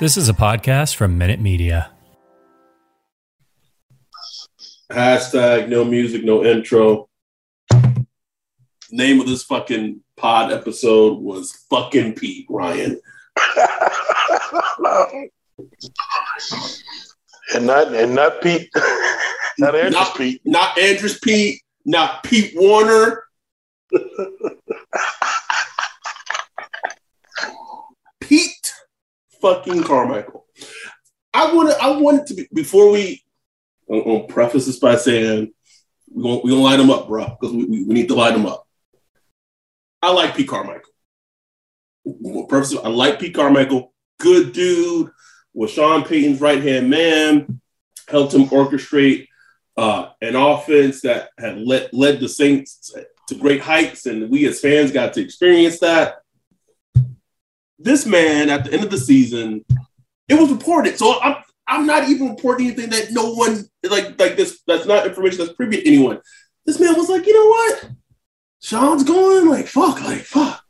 This is a podcast from Minute Media. Hashtag no music, no intro. Name of this fucking pod episode was fucking Pete Ryan. and not and not Pete, not Andrews not, Pete, not Andrews Pete, not Pete Werner. Pete fucking Carmichael. I want. I want to be before we. I'm gonna preface this by saying we're gonna, we gonna light him up, bro, because we, we, we need to light him up. I like Pete Carmichael. Preface, I like Pete Carmichael. Good dude. Was Sean Payton's right hand man. Helped him orchestrate uh, an offense that had led, led the Saints to great heights, and we as fans got to experience that. This man, at the end of the season, it was reported. So I'm I'm not even reporting anything that no one like like this. That's not information that's privy to anyone. This man was like, you know what? Sean's going like fuck, like fuck.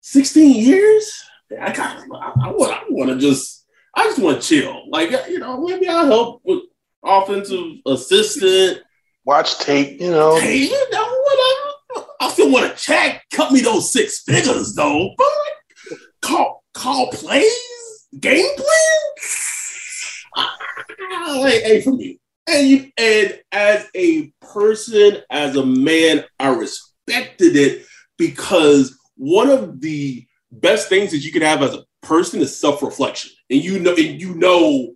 16 years? I got I, I want I want to just I just want to chill. Like you know, maybe I'll help with offensive assistant. Watch tape, you know. Hey, you know whatever. I still want to check. Cut me those six figures though. But call call plays, game plan. Like, ah, hey, for me. And you and as a person, as a man, I respected it because one of the best things that you can have as a person is self-reflection. And you know, and you know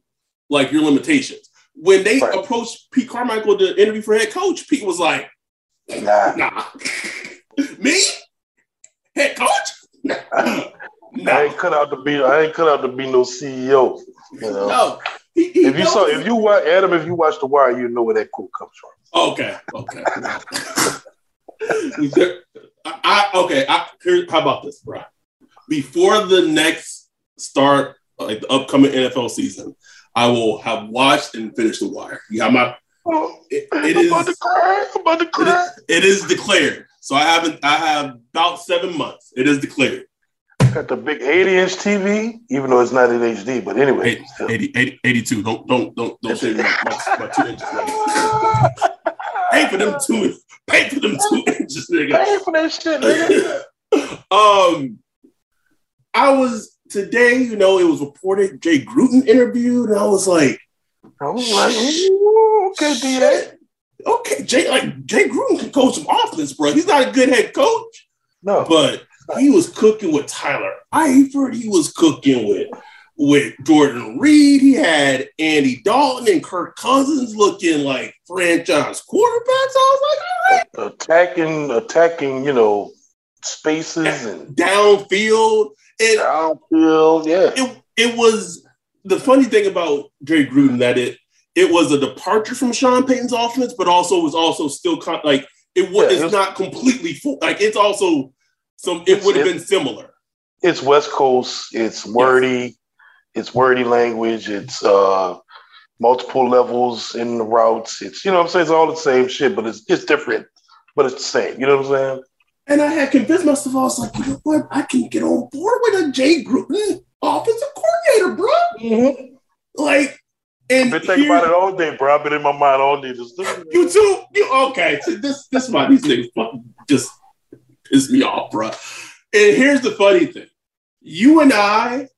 like your limitations. When they right. approached Pete Carmichael to interview for head coach, Pete was like, nah. Nah. Me? Head coach? Nah. nah. I ain't cut out to be I ain't cut out to be no CEO. You know? No. He, he if you saw, if you watch Adam, if you watch The Wire, you know where that quote comes from. Okay, okay. I, I, okay. I, here, how about this, bro? Before the next start, like the upcoming NFL season, I will have watched and finished The Wire. Yeah, I'm not. It, it is about to cry. I'm about to cry. It is, it is declared. So I haven't. I have about seven months. It is declared. Got the big 80 inch TV, even though it's not in HD. But anyway, 80, 80, 82. Don't don't don't don't say my, my, my two inches. Pay for them two. Pay for them two inches, nigga. Pay for that shit, nigga. um, I was today. You know, it was reported Jay Gruden interviewed, and I was like, I was like, Ooh, okay, DA. Okay, Jay, like Jay Gruden can coach some offense, bro. He's not a good head coach. No, but he was cooking with Tyler Eifert. He was cooking with with Jordan Reed. He had Andy Dalton and Kirk Cousins looking like franchise quarterbacks. I was like, all right. Attacking, attacking, you know, spaces and downfield. And downfield, yeah. It, it was the funny thing about Jay Gruden that it it was a departure from Sean Payton's offense, but also was also still con- like it was. Yeah, it's it not completely full. Like it's also some. It would have been similar. It's West Coast. It's wordy. It's wordy language. It's uh multiple levels in the routes. It's you know what I'm saying. It's all the same shit, but it's it's different. But it's the same. You know what I'm saying? And I had convinced myself. I was like, you know what? I can get on board with a Jay Gruden offensive coordinator, bro. Mm-hmm. Like and I've been thinking about it all day, bro. I've been in my mind all day. Just you too. You okay? So this this why these niggas just piss me off, bro. And here's the funny thing: you and I,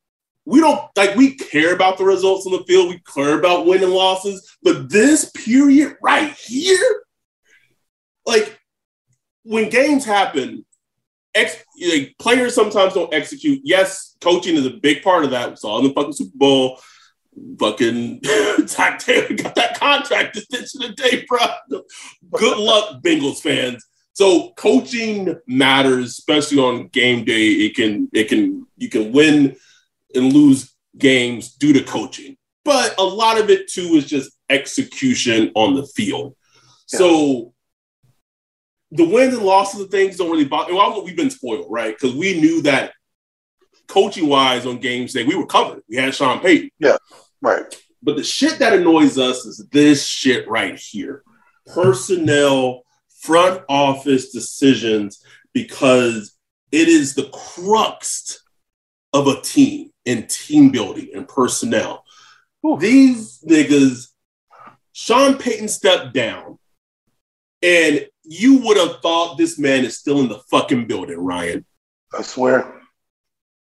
we don't like we care about the results on the field. We care about winning losses, but this period right here, like when games happen, ex, like, players sometimes don't execute. Yes, coaching is a big part of that. We saw in the fucking Super Bowl fucking Zac Taylor got that contract extension today, bro. Good luck, Bengals fans. So coaching matters, especially on game day. It can it can you can win and lose games due to coaching, but a lot of it too is just execution on the field. Yeah. So the wins and losses of things don't really bother. Well, we've been spoiled, right? Because we knew that coaching wise on games day we were covered. We had Sean Payton. Yeah, right. But the shit that annoys us is this shit right here: personnel, front office decisions, because it is the crux of a team and team building and personnel. Ooh. These niggas, Sean Payton stepped down, and you would have thought this man is still in the fucking building, Ryan. I swear.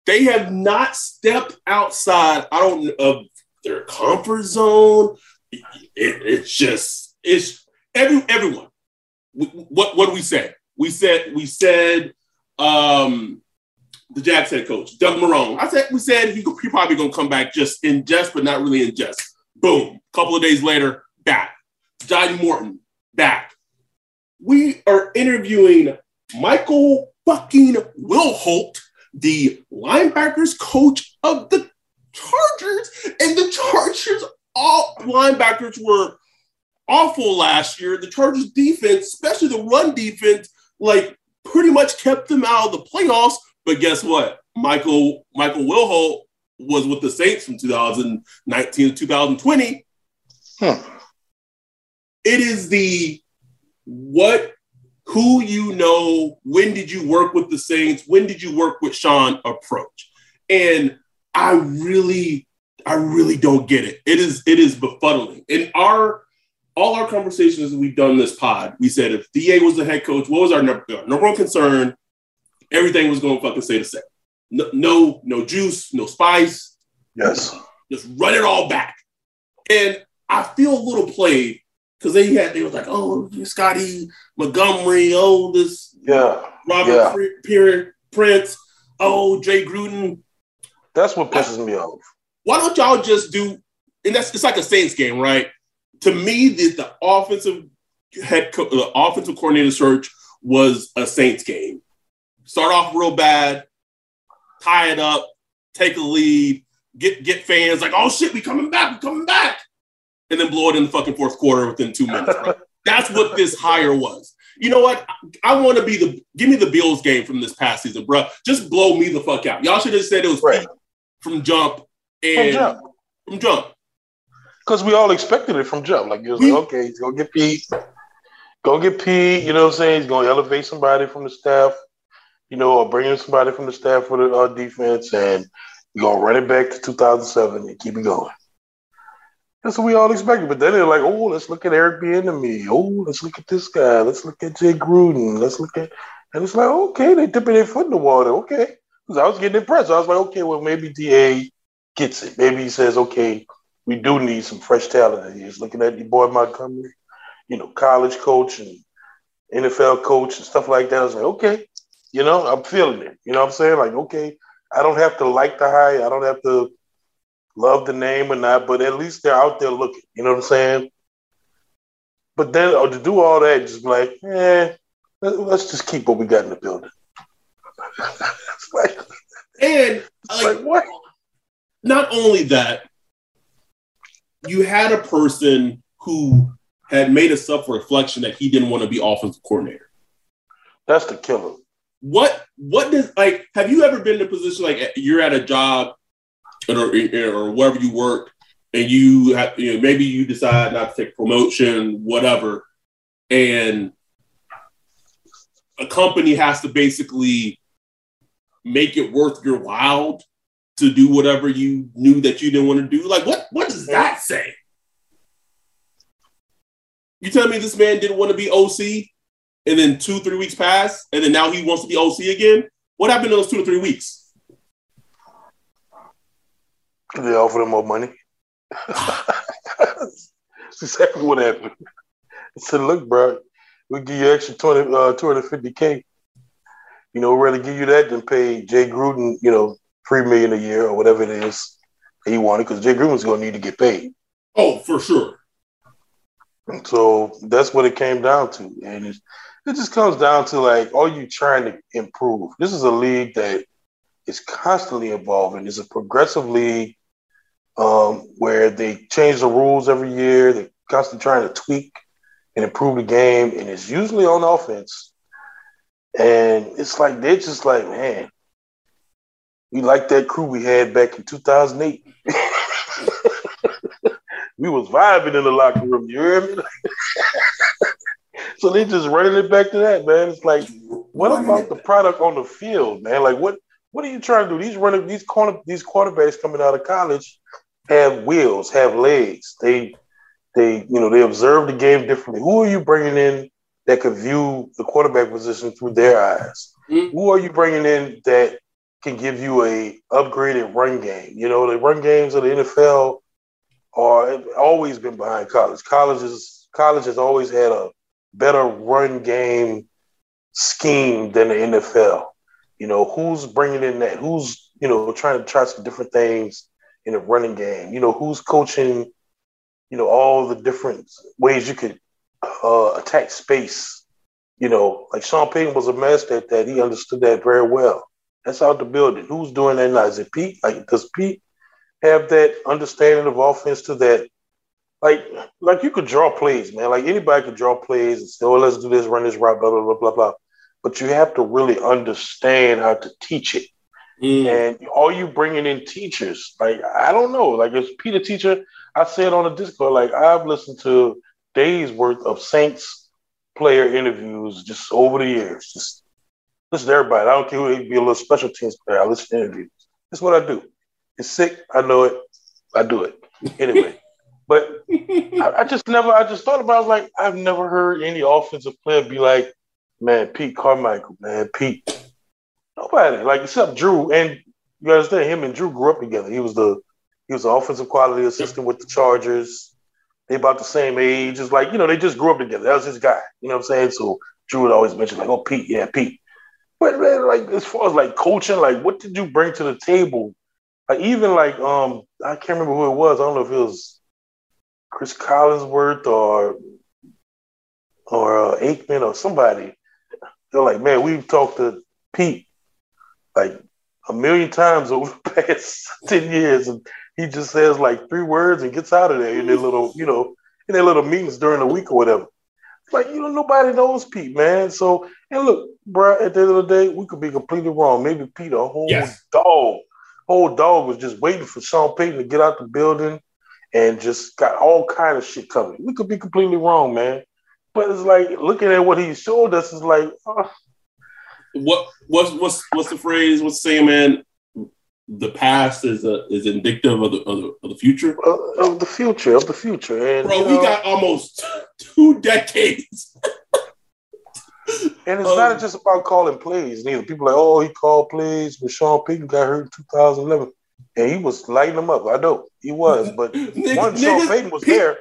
They have not stepped outside, I don't of their comfort zone. It, it, it's just it's every everyone. What what do we say? We said we said um the Jags head coach, Doug Marrone. I said we said he, he probably gonna come back just in jest, but not really in jest. Boom. A couple of days later, back. Johnny Morton, back. We are interviewing Michael fucking Wilhoite, the linebackers coach of the Chargers, and the Chargers all linebackers were awful last year. The Chargers defense, especially the run defense, like pretty much kept them out of the playoffs but guess what? Michael Michael Wilhoite was with the Saints from 2019 to 2020. Huh. It is the what who you know, when did you work with the Saints, when did you work with Sean approach. And I really, I really don't get it. It is, it is befuddling. And our all our conversations we've done this pod, we said if DA was the head coach, what was our number, uh, number one concern? everything was going to fucking stay the same. No, no, no juice, no spice. Yes. Just run it all back. And I feel a little played because they had they were like, oh, Scotty Montgomery, oh, this yeah, Robert yeah. Prince, oh, Jay Gruden. That's what pisses I, me off. Why don't y'all just do? And that's it's like a Saints game, right? To me, the, the offensive head, co- the offensive coordinator search was a Saints game start off real bad, tie it up, take a lead, get get fans like, oh shit, we coming back, we coming back, and then blow it in the fucking fourth quarter within two minutes. Right? That's what this hire was. You know what? I want to be the give me the Bills game from this past season, bro. Just blow me the fuck out. Y'all should have said it was right. from jump and from jump. From jump. Because we all expected it from Jeff. Like it was like, okay, he's gonna get Pete. Go get Pete, you know what I'm saying? He's gonna elevate somebody from the staff you know, or bringing somebody from the staff for the uh, defense, and we're gonna run it back to 2007 and keep it going. That's what we all expected. But then they're like, oh, let's look at Eric Bieniemy. Oh, let's look at this guy. Let's look at Jay Gruden. Let's look at, and it's like, okay, they dipping their foot in the water. Okay, because I was getting impressed. I was like, okay, well, maybe Da gets it. Maybe he says, okay, we do need some fresh talent. He's looking at the boy Montgomery, you know, college coach and NFL coach and stuff like that. I was like, okay, you know, I'm feeling it. You know what I'm saying? Like, okay, I don't have to like the high. I don't have to love the name or not, but at least they're out there looking. You know what I'm saying? But then or to do all that, just like, eh, let's just keep what we got in the building. like, and like, like, what? Not only that, you had a person who had made a self reflection that he didn't want to be offensive coordinator. That's the killer what what does like have you ever been in a position like you're at a job or, or wherever you work and you have you know maybe you decide not to take promotion whatever and a company has to basically make it worth your while to do whatever you knew that you didn't want to do like what what that say you tell me this man didn't want to be OC and then two, three weeks pass, and then now he wants to be OC again. What happened in those two or three weeks? They offered him more money. That's exactly what happened. I said, look, bro, we'll give you extra 20, uh, 250K. You know, we'd rather give you that than pay Jay Gruden, you know, three million a year or whatever it is he wanted, because Jay Gruden's gonna need to get paid. Oh, for sure. So that's what it came down to. And it's it just comes down to like, are you trying to improve? This is a league that is constantly evolving. It's a progressive league. um, where they change the rules every year. They're constantly trying to tweak and improve the game, and it's usually on offense. And it's like they're just like, man, we like that crew we had back in 2008. we was vibing in the locker room. You hear me? so they just running it back to that, man. It's like, what about the product on the field, man? Like, what what are you trying to do? These running these corner these quarterbacks coming out of college have wheels, have legs. They they you know they observe the game differently. Who are you bringing in that could view the quarterback position through their eyes? Mm-hmm. Who are you bringing in that can give you a upgraded run game? You know, the run games of the NFL are always been behind college. College is college has always had a better run game scheme than the NFL. You know, who's bringing in that? Who's you know trying to try some different things in the running game? You know, who's coaching? You know, all the different ways you could uh, attack space. You know, like Sean Payton was a master at that. He understood that very well. That's out the building. Who's doing that now? Is it Pete? Like, does Pete have that understanding of offense to that? Like, like you could draw plays, man. Like anybody could draw plays and say, "Oh, let's do this, run this route, blah blah blah blah blah." But you have to really understand how to teach it. Mm. And are you bringing in teachers? Like, I don't know. Like, is Pete a teacher? I said on the Discord, like I've listened to days worth of Saints player interviews just over the years. Just listen to everybody. I don't care who he be a little special teams player. I listen to interviews. That's what I do. It's sick. I know it. I do it anyway. but I, I, just never. I just thought about. It. I was like, I've never heard any offensive player be like, "Man, Pete Carmichael, man, Pete." Nobody like except Drew, and you understand him and Drew grew up together. He was the he was the offensive quality assistant with the Chargers. They about the same age. It's like you know they just grew up together. That was his guy. You know what I'm saying? So Drew would always mention like, "Oh, Pete, yeah, Pete." But like as far as like coaching, like what did you bring to the table? Like even like um, I can't remember who it was. I don't know if it was Chris Collinsworth or or uh, Aikman or somebody. They're like, man, we've talked to Pete like a million times over the past ten years, and he just says like three words and gets out of there in their little, you know, in their little meetings during the week or whatever. Like, you know, nobody knows Pete, man. So, and look, bro, at the end of the day, we could be completely wrong. Maybe Pete, a whole yes. dog, whole dog was just waiting for Sean Payton to get out the building and just got all kind of shit coming. We could be completely wrong, man. But it's like looking at what he showed us is like, uh, what what's what's what's the phrase? What's saying, man? The past is a, is indicative of the of the, of the future uh, of the future of the future. And bro, we know, got almost two decades. and it's um, not just about calling plays neither. People like, oh, he called plays when Sean Payton got hurt in 2011, and he was lighting them up. I know he was, but niggas, once Sean Payton was pe- there,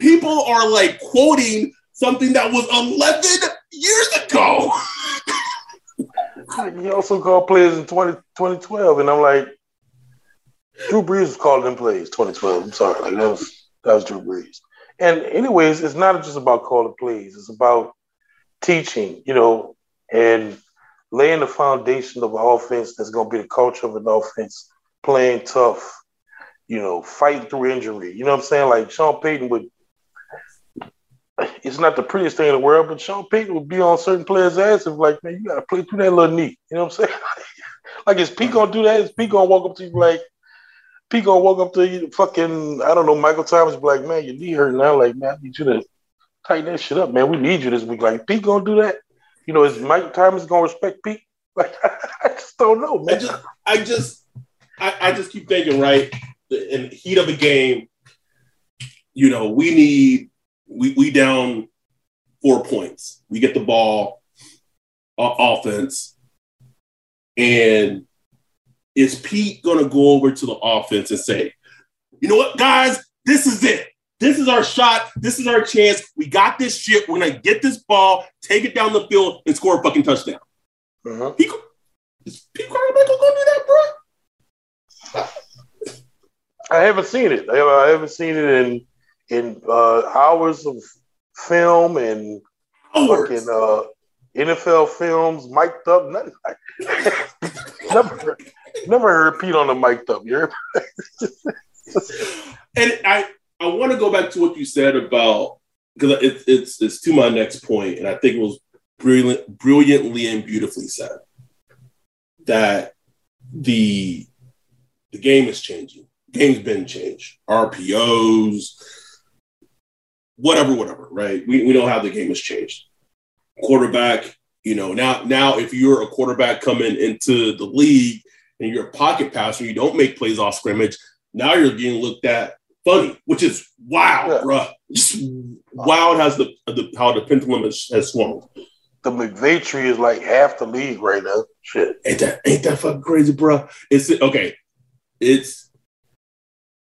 people are like quoting something that was 11 years ago. he also called plays in 20, 2012, and I'm like, Drew Brees was calling them plays 2012. I'm sorry, like that was that was Drew Brees. And anyways, it's not just about calling plays; it's about teaching, you know, and laying the foundation of an offense that's going to be the culture of an offense, playing tough, you know, fighting through injury. You know what I'm saying? Like Sean Payton would it's not the prettiest thing in the world, but Sean Payton would be on certain players' ass and like, man, you gotta play through that little knee. You know what I'm saying? like, is Pete gonna do that? Is Pete gonna walk up to you like, Pete gonna walk up to you, fucking, I don't know, Michael Thomas, be like, man, your knee hurt now. Like, man, I need you to tighten that shit up, man. We need you this week. Like, Pete gonna do that? You know, is Mike Thomas gonna respect Pete? Like, I just don't know, man. I just, I just, I, I just keep thinking, right? In the heat of the game, you know, we need we we down four points. We get the ball, uh, offense, and is Pete going to go over to the offense and say, "You know what, guys, this is it. This is our shot. This is our chance. We got this shit. We're gonna get this ball, take it down the field, and score a fucking touchdown." Uh-huh. Pete, is Pete Carmichael gonna do that, bro? I haven't seen it. I haven't seen it in in uh, hours of film and fucking uh, NFL films, mic'd up, nothing. never, never heard Pete on the mic'd up. You and I I want to go back to what you said about because it's it's it's to my next point, and I think it was brilliant, brilliantly and beautifully said that the the game is changing. Game's been changed. RPOs, whatever, whatever. Right? We we know how the game has changed. Quarterback, you know now now if you're a quarterback coming into the league and you're a pocket passer, you don't make plays off scrimmage. Now you're getting looked at funny, which is wow, yeah. bro. Just wild has the, the how the pendulum has, has swung. The McVay tree is like half the league right now. Shit, ain't that ain't that fucking crazy, bro? It's okay. It's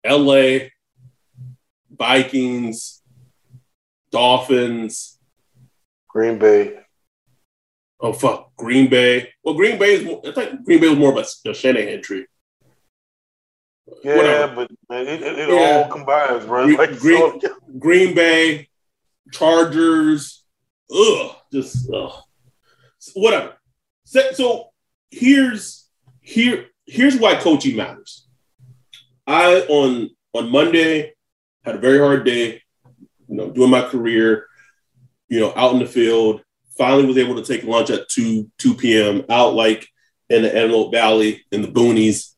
L.A. Vikings, Dolphins, Green Bay. Oh fuck, Green Bay. Well, Green Bay is. More, I think Green Bay was more of a, a Shanahan tree. Yeah, Whatever. but man, it, it, it yeah. all combines, bro. Green, like, Green, so, Green Bay, Chargers, ugh, just ugh. whatever. So, so here's here here's why coaching matters. I on on Monday had a very hard day, you know, doing my career, you know, out in the field. Finally was able to take lunch at 2 2 p.m. out like in the Antelope Valley in the boonies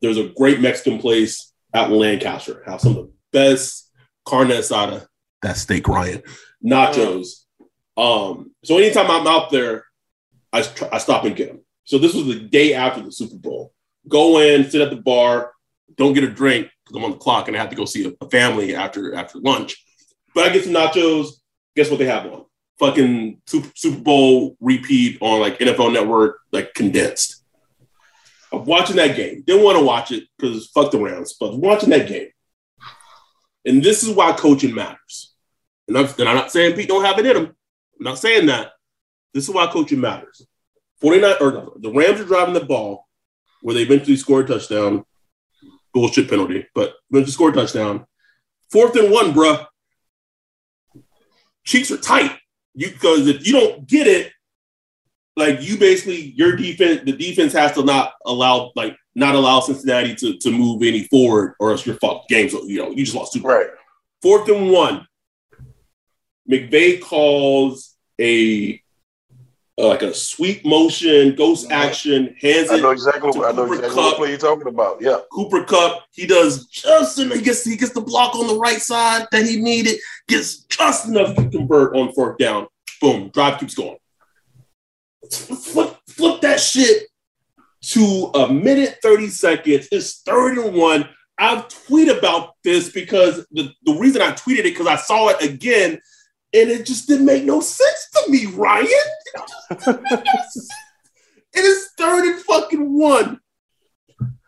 there's a great Mexican place out in Lancaster. Have some of the best carne asada. That steak, Ryan. Nachos. Um, so anytime I'm out there, I, I stop and get them. So this was the day after the Super Bowl. Go in, sit at the bar, don't get a drink because I'm on the clock and I have to go see a, a family after after lunch. But I get some nachos. Guess what they have on? Fucking Super Bowl repeat on like NFL Network, like condensed. I'm watching that game. Didn't want to watch it because fuck the Rams, but I'm watching that game. And this is why coaching matters. And I'm, and I'm not saying Pete don't have it in him. I'm not saying that. This is why coaching matters. 49 or the Rams are driving the ball where they eventually score a touchdown. Bullshit penalty, but eventually score a touchdown. Fourth and one, bruh. Cheeks are tight. You because if you don't get it, like you basically your defense, the defense has to not allow like not allow Cincinnati to, to move any forward, or else you're fucked. Games, you know, you just lost two. Right. Fourth and one. McVay calls a uh, like a sweep motion, ghost action, hands I know exactly. What, I know exactly Kupp. what you're talking about. Yeah, Cooper Kupp. He does just enough. He gets he gets the block on the right side that he needed. Gets just enough to convert on fourth down. Boom. Drive keeps going flip, flip that shit to a minute 30 seconds. It's third and one. I've tweeted about this because the, the reason I tweeted it because I saw it again and it just didn't make no sense to me, Ryan. It, no it is third and fucking one.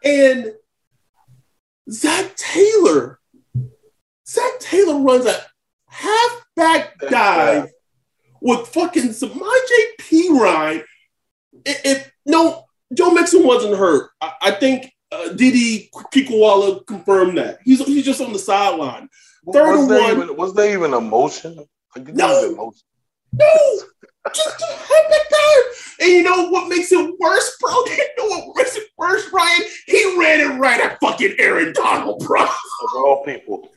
And Zac Taylor, Zac Taylor runs a halfback dive with fucking Samaje Perine. If, if no, Joe Mixon wasn't hurt, I, I think uh, Didi Kinkawala confirmed that. He's he's just on the sideline. Third was and one. Even, was there even Like, no. Emotion? No. just, have that time. And you know what makes it worse, bro? You know what makes it worse, Ryan? He ran it right at fucking Aaron Donald, bro. Of all people.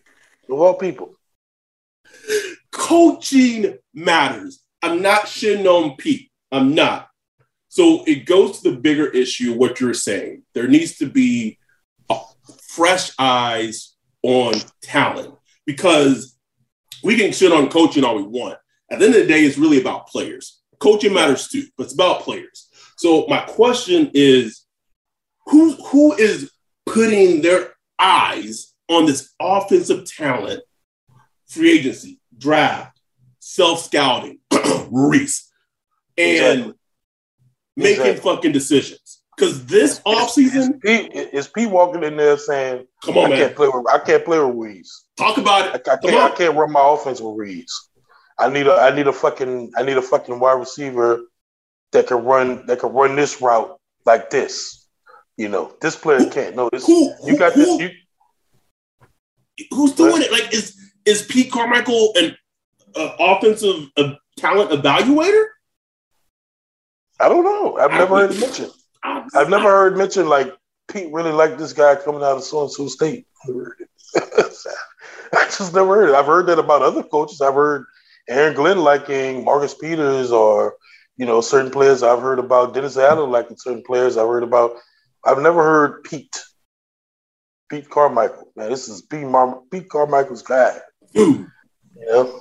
Of all people coaching matters. I'm not shitting on Pete. I'm not. So it goes to the bigger issue, what you're saying. There needs to be fresh eyes on talent because we can shit on coaching all we want. At the end of the day, it's really about players. Coaching matters too, but it's about players. So my question is, who who is putting their eyes on this offensive talent free agency? draft, self scouting, Reese, and exactly. making exactly. fucking decisions. Because this offseason, is is Pete walking in there saying, "Come on, I man, can't play with I can't play with Reese. Talk about it. I, I can't, I can't run my offense with Reese. I need a I need a fucking I need a fucking wide receiver that can run that can run this route like this. You know, this player who, can't. No, this who, you got who, this. You, who's doing it? Like is is Pete Carmichael an uh, offensive uh, talent evaluator? I don't know. I've never I, heard mentioned. I've never heard mentioned like Pete really liked this guy coming out of so and so state. I just never heard it. I've heard that about other coaches. I've heard Aaron Glenn liking Marcus Peters or you know certain players. I've heard about Dennis Allen liking certain players. I've heard about. I've never heard Pete. Pete Carmichael. Man, this is Pete, Mar- Pete Carmichael's guy. Dude, Yeah.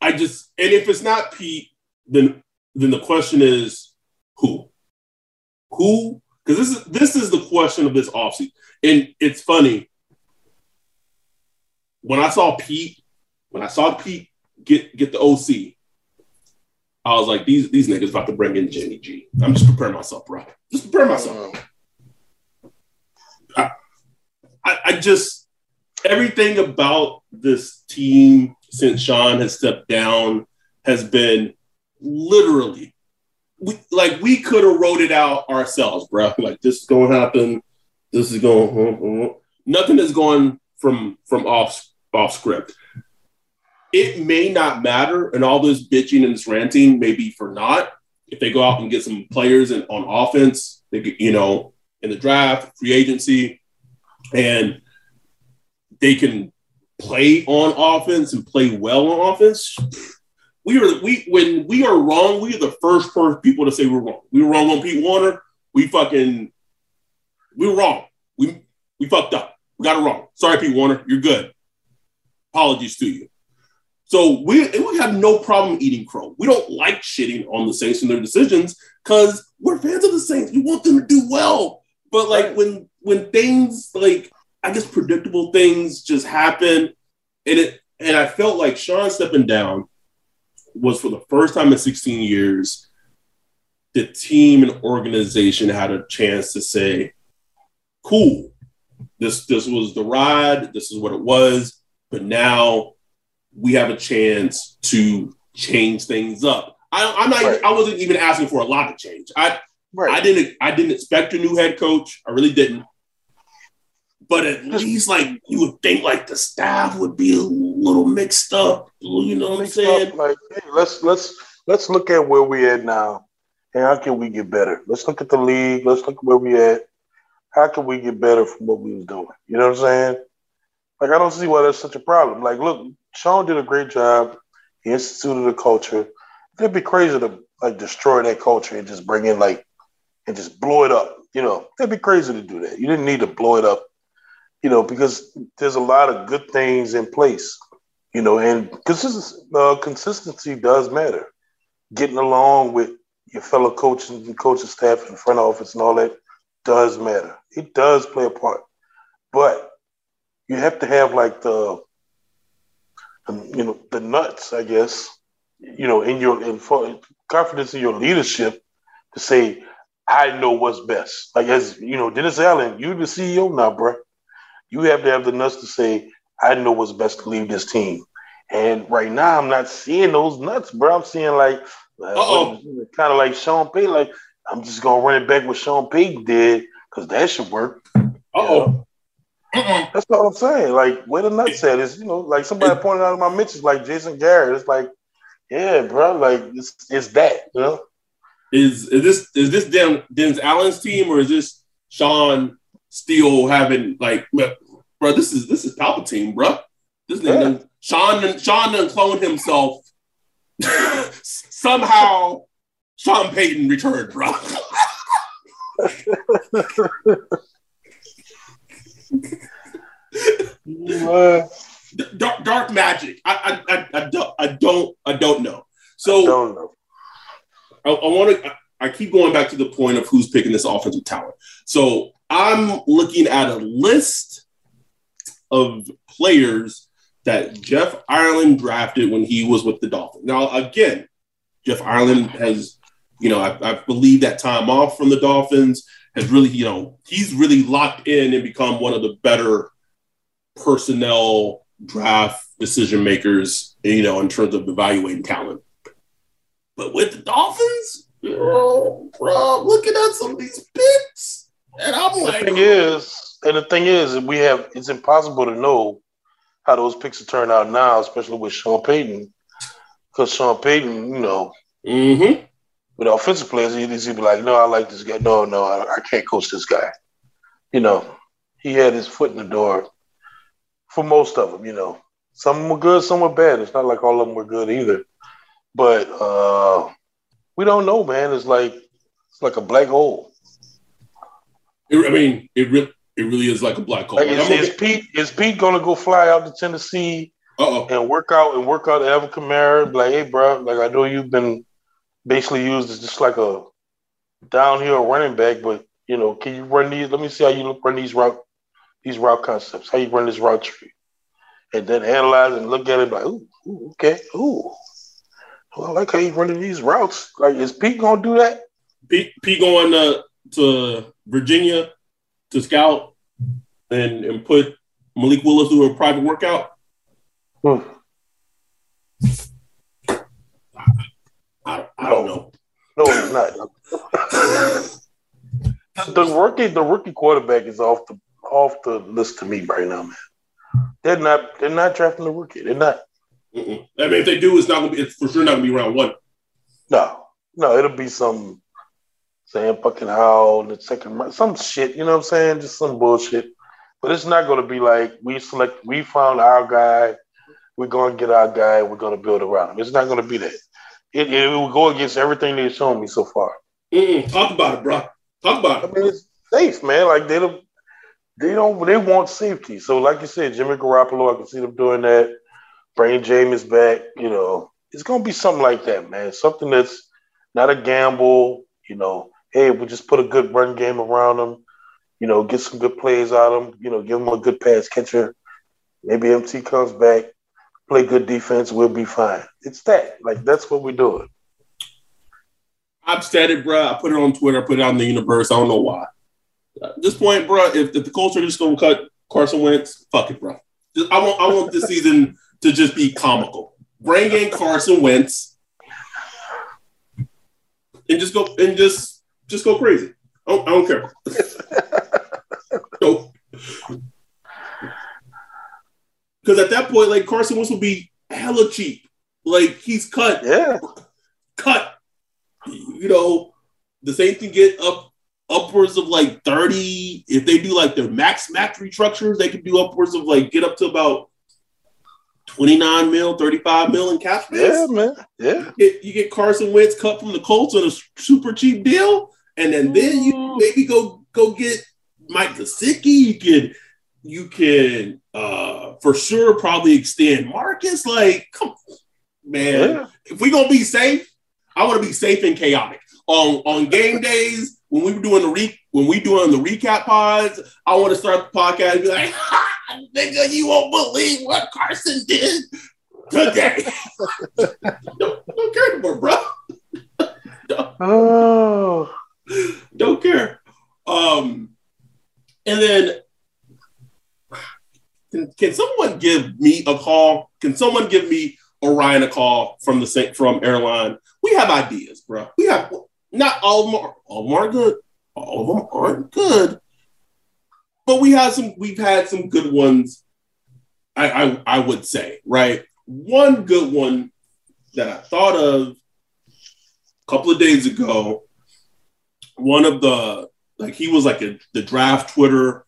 I just and if it's not Pete, then then the question is who? Who? Because this is this is the question of this offseason. And it's funny. When I saw Pete, when I saw Pete get get the OC, I was like, these these niggas about to bring in Jimmy G. I'm just preparing myself, bro. Just preparing myself. I, I just everything about this team since Sean has stepped down has been literally we, like we could have wrote it out ourselves, bro. Like this is going to happen. This is going. Uh, uh, uh. Nothing is going from from off off script. It may not matter, and all this bitching and this ranting may be for naught if they go out and get some players in, on offense. They you know in the draft, free agency, and they can play on offense and play well on offense. We are we when we are wrong, we are the first first people to say we're wrong. We were wrong on Pete Werner. We fucking we were wrong. We we fucked up. We got it wrong. Sorry, Pete Werner. You're good. Apologies to you. So we we have no problem eating crow. We don't like shitting on the Saints and their decisions because we're fans of the Saints. We want them to do well. But like Right. when when things like I guess predictable things just happen, and it and I felt like Sean stepping down was for the first time in 16 years, the team and organization had a chance to say, "Cool, this this was the ride. This is what it was." But now we have a chance to change things up. I, I'm not. Right. I wasn't even asking for a lot to change. I Right. I didn't I didn't expect a new head coach. I really didn't. But at least like you would think like the staff would be a little mixed up. You know what I'm saying? like, hey, let's let's let's look at where we at now, and how can we get better? Let's look at the league. Let's look at where we at. How can we get better from what we was doing? You know what I'm saying? Like, I don't see why that's such a problem. Like, look, Sean did a great job. He instituted a culture. It'd be crazy to like destroy that culture and just bring in like and just blow it up. You know, it'd be crazy to do that. You didn't need to blow it up. You know, because there's a lot of good things in place you know, and consistency, uh, consistency does matter. Getting along with your fellow coaches and coaching staff and front office and all that does matter. It does play a part, but you have to have like the, um, you know, the nuts, I guess, you know, in your in confidence in your leadership to say, I know what's best. Like as you know, Dennis Allen, you the CEO now, bro. You have to have the nuts to say, I know what's best to leave this team. And right now, I'm not seeing those nuts, bro. I'm seeing like, uh, Uh-oh. kind of like Sean Payton. Like, I'm just gonna run it back what Sean Payton did because that should work. Uh-oh. That's what I'm saying. Like, where the nuts at is, you know, like somebody pointed out in my mentions, like Jason Garrett. It's like, yeah, bro, like it's it's that, you know. Is is this is this Den, Den's Allen's team or is this Sean still having like bro, this is this is Palpatine, bro. This nigga Yeah. done- Sean Sean done cloned himself. Somehow Sean Payton returned, bro. Uh, dark, dark magic. I, I, I, I don't, I don't, I don't know. So don't know. I, I want to. I keep going back to the point of who's picking this offensive talent. So I'm looking at a list of players that Jeff Ireland drafted when he was with the Dolphins. Now, again, Jeff Ireland has, you know, I, I believe that time off from the Dolphins has really, you know, he's really locked in and become one of the better personnel draft decision makers, you know, in terms of evaluating talent. But with the Dolphins, oh, bro, looking at some of these picks, and I'm The like, thing is, and the thing is, we have it's impossible to know how those picks will turn out now, especially with Sean Payton, because Sean Payton, you know, mm-hmm. with offensive players, he'd be like, "No, I like this guy. No, no, I, I can't coach this guy." you know, he had his foot in the door for most of them. You know, some were good, some were bad. It's not like all of them were good either. But uh, we don't know, man. It's like it's like a black hole. I mean, it really it really is like a black hole. Like, is, is Pete is Pete gonna go fly out to Tennessee Uh-oh. and work out and work out Evan Kamara? Like, hey, bro, like I know you've been basically used as just like a downhill running back, but you know, can you run these? Let me see how you run these route these route concepts. How you run this route tree, and then analyze and look at it like, ooh, ooh okay, ooh. Well, I like how you running these routes. Like, is Pete gonna do that? Pete, Pete going to, to Virginia to scout and, and put Malik Willis through a private workout. Hmm. I, I don't know. No, it's not. the rookie, the rookie quarterback is off the off the list to me right now, man. They're not. They're not drafting the rookie. They're not. Mm-mm. I mean, if they do, it's not gonna be. It's for sure not gonna be round one. No, no, it'll be some Sam fucking Howell in the second round, some shit. You know what I'm saying? Just some bullshit. But it's not gonna be like we select. We found our guy. We're gonna get our guy. We're gonna build around him. It's not gonna be that. It, it will go against everything they've shown me so far. Mm-mm. Talk about it, bro. Talk about it. I mean, it's safe, man. Like they don't, they don't, they want safety. So, like you said, Jimmy Garoppolo, I can see them doing that. Bringing Jameis back, you know, it's gonna be something like that, man. Something that's not a gamble. You know, hey, we just put a good run game around them. You know, get some good plays out of them. You know, give them a good pass catcher. Maybe MT comes back, play good defense, we'll be fine. It's that. Like that's what we're doing. I've said it, bro. I put it on Twitter. I put it out in the universe. I don't know why. At this point, bro, if, if the Colts are just gonna cut Carson Wentz, fuck it, bro. Just, I want I want this season to just be comical. Bring in Carson Wentz and just go and just just go crazy. I don't, I don't care. Nope. Because at that point, like Carson Wentz will be hella cheap. Like he's cut, Yeah. cut. You know, the Saints can get up upwards of like 30. If they do like their max max restructures, they can do upwards of like get up to about 29 mil, 35 mil in cap space. Yeah, man. Yeah. You get, you get Carson Wentz cut from the Colts on a super cheap deal, and then then you maybe go go get Mike Gesicki. You can you can uh for sure probably extend Marcus. Like, come on, man, Yeah. if we gonna be safe, I want to be safe and chaotic. On on game days when we were doing the re when we doing the recap pods, I want to start the podcast and be like, ha, nigga, you won't believe what Carson did today. don't, don't care anymore, bro. Oh. Don't care. Um, and then can, can someone give me a call? Can someone give me Orion a call from the from airline? We have ideas, bro. We have not all of them are all of them are good. All of them aren't good. But we have some we've had some good ones, I, I I would say, right? One good one that I thought of a couple of days ago. One of the like he was like a the draft Twitter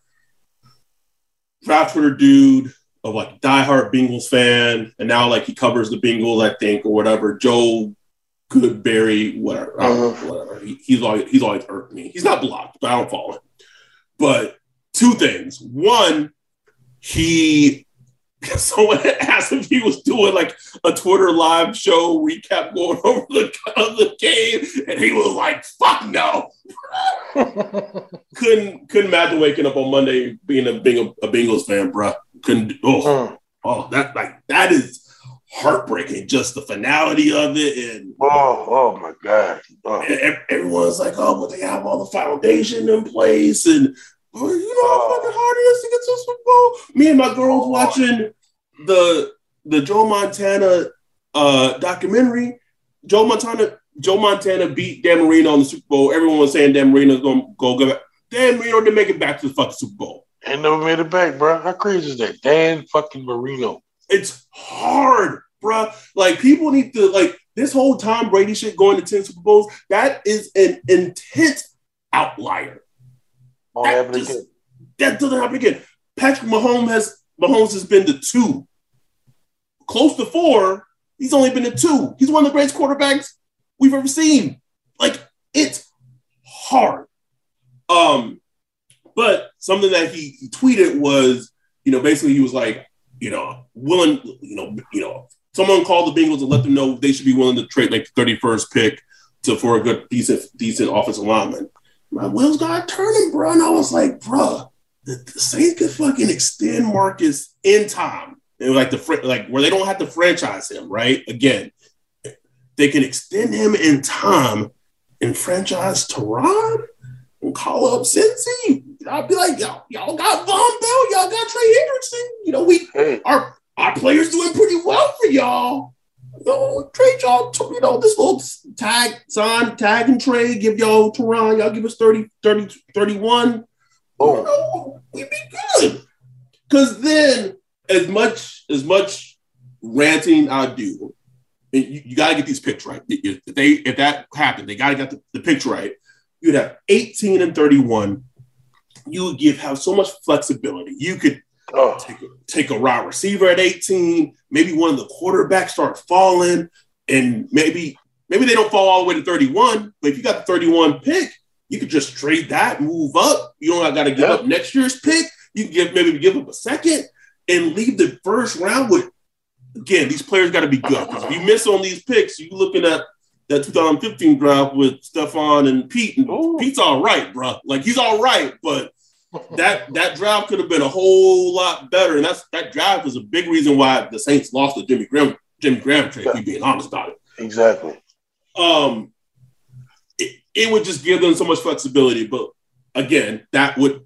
draft Twitter dude of like diehard Bengals fan, and now like he covers the Bengals, I think, or whatever. Joe Goodberry, whatever, know, uh-huh. whatever. He, he's always he's always irked me. He's not blocked, but I don't follow him. But two things. One, he someone asked if he was doing like a Twitter live show recap going over the, of the game, and he was like, "Fuck no." couldn't couldn't imagine waking up on Monday being a being a, a Bengals fan, bro. Couldn't. Oh, Mm. oh, that like that is heartbreaking. Just the finality of it, and Oh, oh my God. Oh. everyone's like, "Oh, but they have all the foundation in place," and oh, you know how fucking hard it is to get to the Super Bowl. Me and my girls watching the the Joe Montana uh, documentary. Joe Montana Joe Montana beat Dan Marino on the Super Bowl. Everyone was saying Dan Marino's to go go back. Dan Marino didn't make it back to the fucking Super Bowl. Ain't never made it back, bro. How crazy is that? Dan fucking Marino. It's hard, bro. Like people need to like this whole Tom Brady shit going to 10 Super Bowls. That is an intense outlier. Won't That happen just- again. That doesn't happen again. Patrick Mahomes has Mahomes has been to two, close to four. He's only been to two. He's one of the greatest quarterbacks we've ever seen. Like it's hard. Um, but something that he, he tweeted was, you know, basically he was like, you know, willing, you know, you know, someone called the Bengals and let them know they should be willing to trade like the 31st pick to for a good decent decent offensive lineman. My wheels got turning, bro. And I was like, bro, the, the Saints could fucking extend Marcus in time. And like the like where they don't have to franchise him, right? Again, they can extend him in time and franchise Tyrann and call up Cincy. I'll be like, y'all, y'all got Vonn Bell, y'all got Trey Hendrickson. You know, we our our players doing pretty well for y'all. You trade y'all, you know, this little tag, sign, tag and trade, give y'all Tyrann, y'all give us 30, 30, 31. Oh, you know, we'd be good. Cause then as much as much ranting I do, you, you got to get these picks right. If they if that happened, they got to get the, the picks right. You'd have 18 and 31. You would give have so much flexibility. You could oh. take, a, take a wide receiver at 18. Maybe one of the quarterbacks start falling, and maybe maybe they don't fall all the way to 31. But if you got the 31 pick, you could just trade that, move up. You don't got to give up next year's pick. You can give maybe give up a second and leave the first round with again, these players got to be good because if you miss on these picks, you're looking at that 2015 draft with Stephone and Peat, and Ooh. Peat's all right, bro. Like he's all right, but that that draft could have been a whole lot better, and that's that drive is a big reason why the Saints lost the Jimmy Graham Jimmy Graham trade. Yeah. being honest about it, exactly. Um, it, it would just give them so much flexibility, but again, that would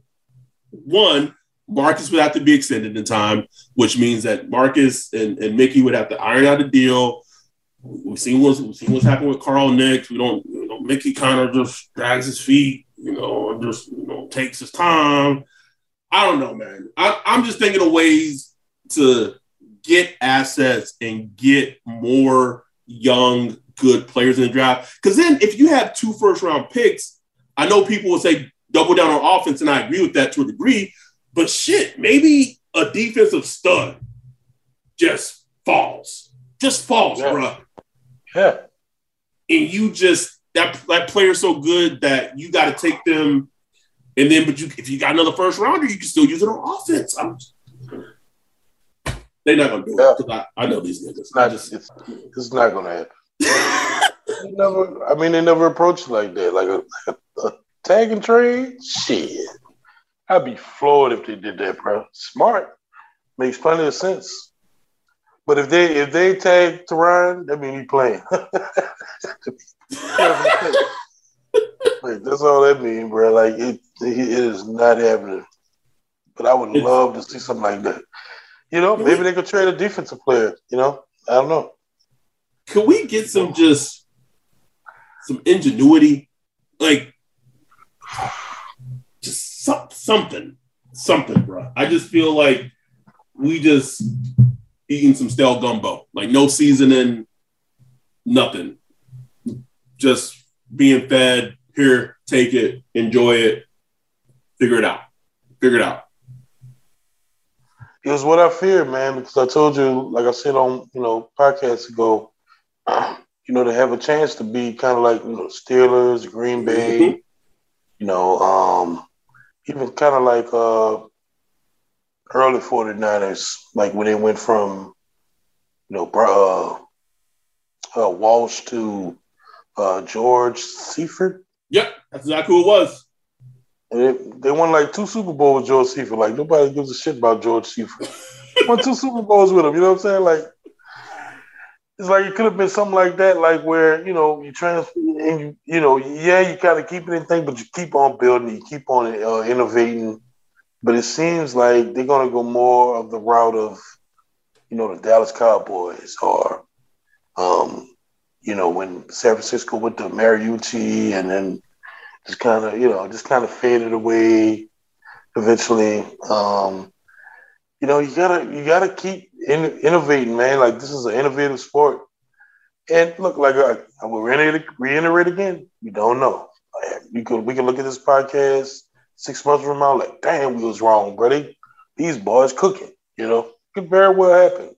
one Marcus would have to be extended in time, which means that Marcus and, and Mickey would have to iron out a deal. We've seen what's we've seen what's happened with Carl Nicks. We don't, you know, Mickey kind of just drags his feet, you know, just you know takes his time. I don't know, man. I, I'm just thinking of ways to get assets and get more young, good players in the draft. Because then, if you have two first round picks, I know people will say double down on offense, and I agree with that to a degree. But shit, maybe a defensive stud just falls, just falls, yeah. bro. Yeah. And you just that that player's so good that you got to take them, and then but you if you got another first rounder, you can still use it on offense. I'm, they're not gonna do yeah. it because I, I know these niggas. Not, just, it's, it's not gonna happen. never. I mean, they never approached like that, like a, like a, a tag and trade. Shit. I'd be floored if they did that, bro. Smart. Makes plenty of sense. But if they if they tag Tyrann, that means he playing. like, that's all that means, bro. Like it, it is not happening. But I would love to see something like that. You know, maybe they could trade a defensive player. You know, I don't know. Could we get some just some ingenuity? Like just some, something, something, bro. I just feel like we just eating some stale gumbo, like no seasoning, nothing. Just being fed. Here, take it, enjoy it, figure it out, figure it out. It was what I feared, man, because I told you, like I said on you know podcasts ago, you know, to have a chance to be kind of like you know Steelers, Green Bay, mm-hmm. you know, um, even kind of like uh, early 49ers, like when they went from, you know, uh, uh, Walsh to uh, George Seifert. Yep, that's exactly who it was. And it, they won like two Super Bowls with George Seifert. Like nobody gives a shit about George Seifert. won two Super Bowls with him. You know what I'm saying? Like it's like it could have been something like that, like where you know you transfer and you you know yeah you kind of keep it in thing, but you keep on building, you keep on uh, innovating. But it seems like they're gonna go more of the route of you know the Dallas Cowboys or um, you know when San Francisco went to Mariucci and then just kind of you know just kind of faded away eventually. Um, you know you gotta you gotta keep in, innovating, man. Like this is an innovative sport. And look, like I, will reiterate, reiterate again, we don't know. You could we can look at this podcast six months from now, like, damn, we was wrong, buddy. These boys cooking, you know, could very well happen.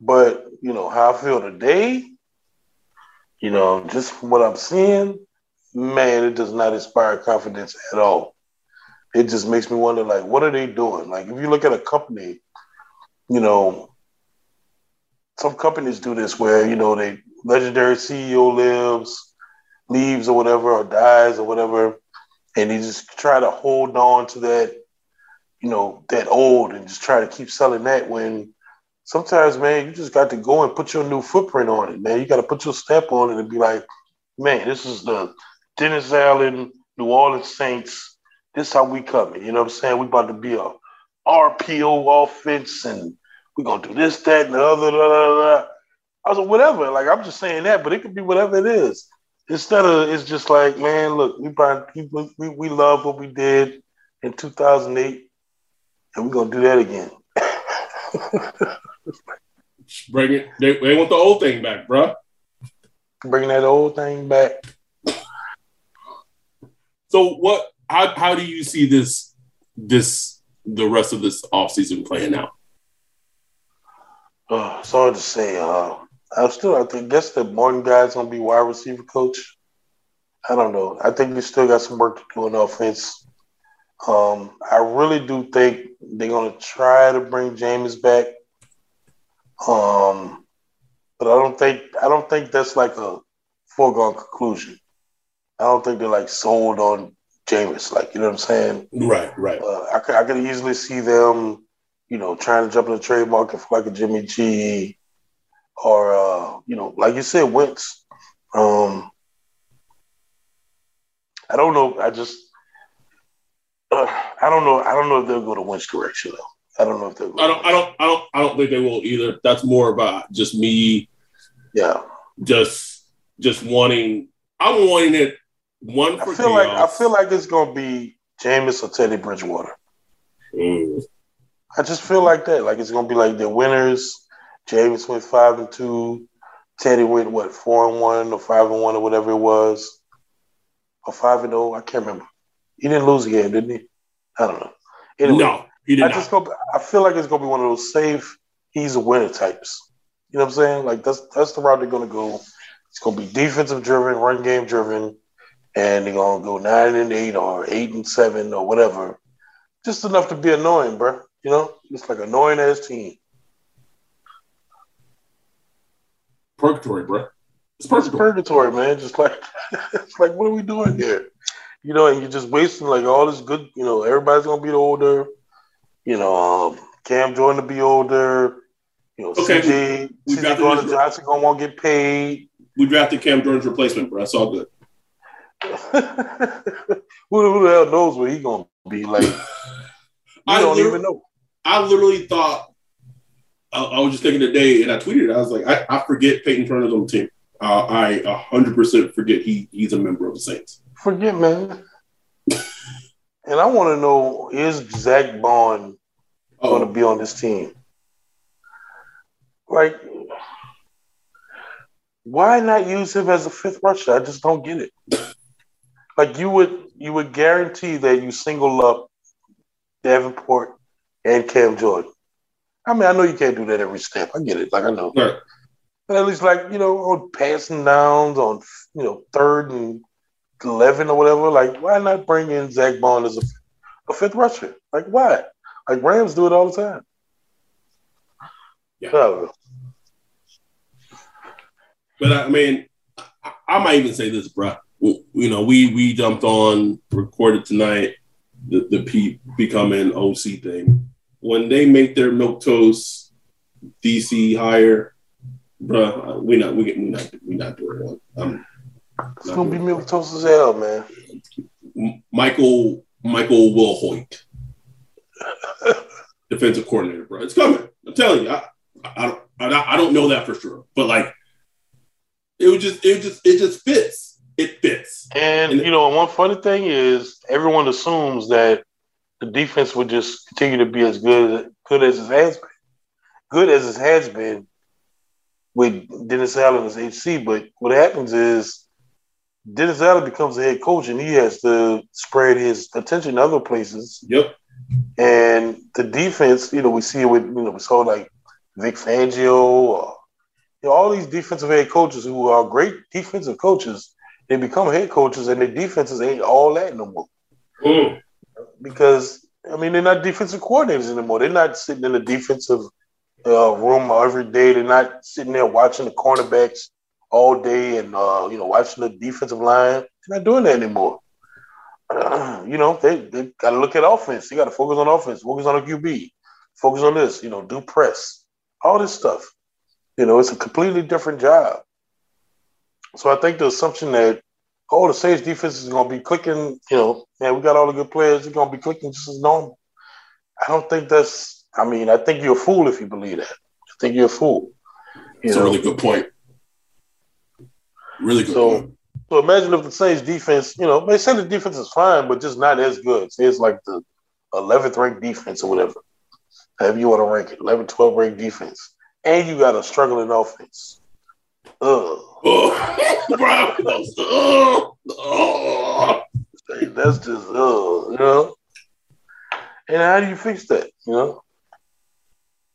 But you know how I feel today, you know, just from what I'm seeing, man, it does not inspire confidence at all. It just makes me wonder, like, what are they doing? Like, if you look at a company, you know, some companies do this where you know they legendary CEO lives, leaves or whatever, or dies or whatever, and they just try to hold on to that, you know, that old and just try to keep selling that when sometimes, man, you just got to go and put your new footprint on it, man. You got to put your step on it and be like, man, this is the Dennis Allen, New Orleans Saints. This how we coming. You know what I'm saying? We about to be a RPO offense and we're gonna do this, that, and the other. Blah, blah, blah. I was like, whatever. Like I'm just saying that, but it could be whatever it is. Instead of it's just like, man, look, we we, we love what we did in 2008, and we're gonna do that again. Bring it. They, they want the old thing back, bro. Bring that old thing back. So what? How how do you see this this the rest of this offseason playing out? Uh, it's hard to say. Uh, I still I think guess the Martin guy's gonna be wide receiver coach. I don't know. I think we still got some work to do on offense. Um, I really do think they're gonna try to bring Jameis back. Um, but I don't think I don't think that's like a foregone conclusion. I don't think they're like sold on Jameis. Like you know what I'm saying? Right, right. Uh, I could I could easily see them, you know, trying to jump in the trade market for like a Jimmy G, or uh, you know, like you said, Wentz. Um, I don't know. I just uh, I don't know. I don't know if they'll go to Wentz direction though. I don't know if they. I don't. I don't. I don't. I don't think they will either. That's more about just me. Yeah. Just, just wanting. I'm wanting it. One for I feel like I feel like it's gonna be Jameis or Teddy Bridgewater. Mm. I just feel like that. Like it's gonna be like the winners. Jameis went five and two. Teddy went what four and one or five and one or whatever it was, or five and zero. I can't remember. He didn't lose again, didn't he? I don't know. Anyway, no, he did I not. just go. I feel like it's gonna be one of those safe. He's a winner types. You know what I'm saying? Like that's that's the route they're gonna go. It's gonna be defensive driven, run game driven, and they're gonna go nine and eight or eight and seven or whatever. Just enough to be annoying, bro. You know, it's like annoying as team. Purgatory, bro. It's purgatory. It's purgatory, man. Just like it's like, what are we doing here? You know, and you're just wasting like all this good. You know, everybody's gonna be older. You know, um, Cam Jordan to be older. You know, okay, CJ, we, we CJ Gardner Johnson gonna want to get paid. We drafted Cam Jordan's replacement, bro. That's all good. who, who, the hell knows what he gonna be like? I don't even know. I literally thought I, I, was just thinking today, and I tweeted. I was like, I, I forget Peyton Turner's on the team. Uh, I hundred percent forget he he's a member of the Saints. Forget, man. and I want to know: Is Zack Oh. Baun going to be on this team? Like, why not use him as a fifth rusher? I just don't get it. Like you would, you would guarantee that you single up Davenport and Cam Jordan. I mean, I know you can't do that every step. I get it. Like I know. Right. But at least, like you know, on passing downs, on you know, third and eleven or whatever. Like, why not bring in Zack Baun as a, a fifth rusher? Like, why? Like Rams do it all the time. Yeah. But I mean, I might even say this, bro. You know, we we jumped on recorded tonight the the Pete becoming OC thing. When they make their milk toast DC hire, bro, we not we we not we not doing one. I'm, um, it's gonna be milk toast as hell, man. Michael Michael Wilhoite, defensive coordinator, bro. It's coming. I'm telling you. I, I don't I, I don't know that for sure, but like it would just it just it just fits. It fits. And, and you know, one funny thing is everyone assumes that the defense would just continue to be as good good as it has been, good as it has been with Dennis Allen as HC. But what happens is Dennis Allen becomes the head coach and he has to spread his attention to other places. Yep. And the defense, you know, we see it with, you know, we saw like Vic Fangio or you know, all these defensive head coaches who are great defensive coaches, they become head coaches and their defenses ain't all that no more. Mm. Because I mean, they're not defensive coordinators anymore. They're not sitting in the defensive uh, room every day. They're not sitting there watching the cornerbacks all day and uh, you know watching the defensive line. They're not doing that anymore. Uh, you know, they they got to look at offense. They got to focus on offense, focus on a QB, focus on this. You know, do press, all this stuff. You know, it's a completely different job. So I think the assumption that oh, the Saints defense is going to be clicking, you know, man, we got all the good players, they're going to be clicking just as normal. I don't think that's, I mean, I think you're a fool if you believe that. I think you're a fool. You That's know? a really good point. Really good so, point. So imagine if the Saints defense, you know, they say the defense is fine, but just not as good. Say it's like the 11th ranked defense or whatever. However you want to rank it, 11, 12 ranked defense. And you got a struggling offense. Ugh. Oh, oh, That's just, uh, you know. And how do you fix that? You know.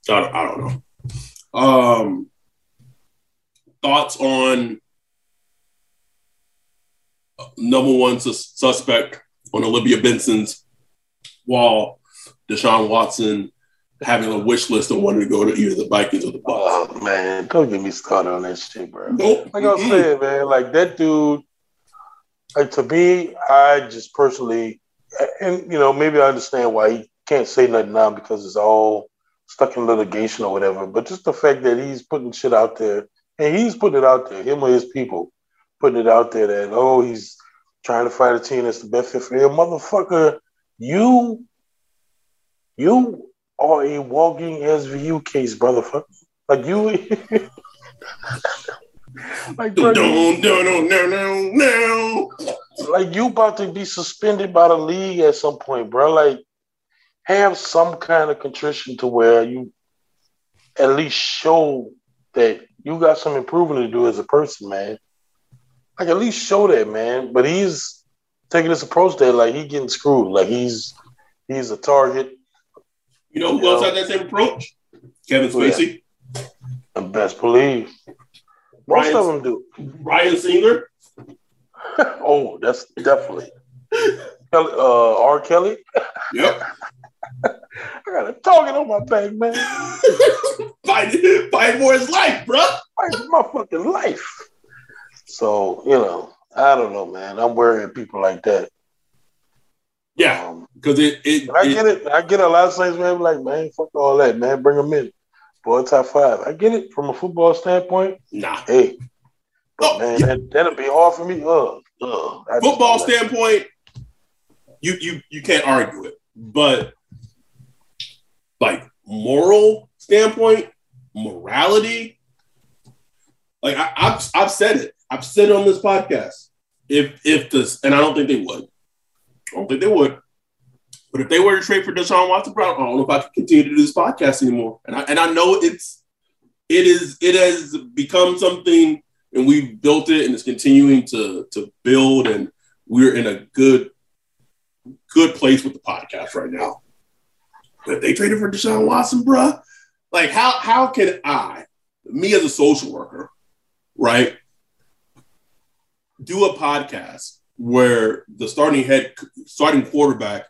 I, I don't know. Um, thoughts on number one sus- suspect on Olivia Benson's wall, Deshaun Watson having a wish list and wanting to go to either the Vikings or the Bucs. Oh man, don't get me started on that shit, bro. Nope. Like I was saying, man, like that dude. Like to me, I just personally, and you know, maybe I understand why he can't say nothing now because it's all stuck in litigation or whatever. But just the fact that he's putting shit out there, and he's putting it out there, him or his people putting it out there that oh he's trying to fight a team that's the best fit for him, motherfucker. You, you are a walking SVU case, brother. Like you. like no, no, no, no, no, no. Like you about to be suspended by the league at some point, bro. Like have some kind of contrition to where you at least show that you got some improving to do as a person, man. Like at least show that, man. But he's taking this approach that like he getting screwed. Like he's he's a target. You know who you else know? had that same approach? Kevin Spacey. Yeah. Best believe. Most Ryan, of them do. Ryan Singer. oh, that's definitely. Kelly, uh, R. Kelly. Yep. I got a target on my back, man. fighting, fighting for his life, bro. Fighting for my fucking life. So, you know, I don't know, man. I'm worrying people like that. Yeah, because um, it, it, I get it. I get a lot of things, man. Like, man, fuck all that, man. Bring them in. Boy, top five. I get it from a football standpoint. Nah. Hey, but oh, man, yeah. that, that'll be hard for me. Uh, uh, football standpoint, you you you can't argue it. But like moral standpoint, morality, like I, have I've said it. I've said on this podcast. If if this, and I don't think they would. I don't think they would. But if they were to trade for Deshaun Watson, Brown, I don't know if I can continue to do this podcast anymore. And I and I know it's it is it has become something, and we've built it, and it's continuing to to build, and we're in a good good place with the podcast right now. But if they traded for Deshaun Watson, bruh, like how how can I, me as a social worker, right, do a podcast where the starting head starting quarterback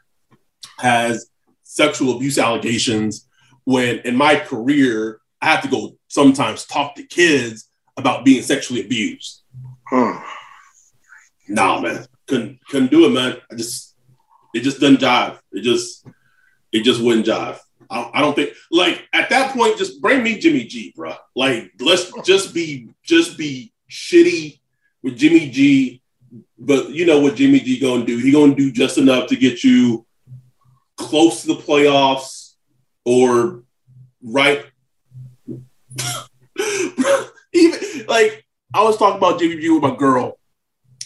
has sexual abuse allegations when in my career I have to go sometimes talk to kids about being sexually abused. Hmm. Nah, man, couldn't couldn't do it, man. I just it just doesn't jive. It just it just wouldn't jive. I, I don't think like at that point, just bring me Jimmy G, bro. Like let's just be just be shitty with Jimmy G. But you know what Jimmy G gonna do? He gonna do just enough to get you close to the playoffs or right. Even like I was talking about Jimmy G with my girl.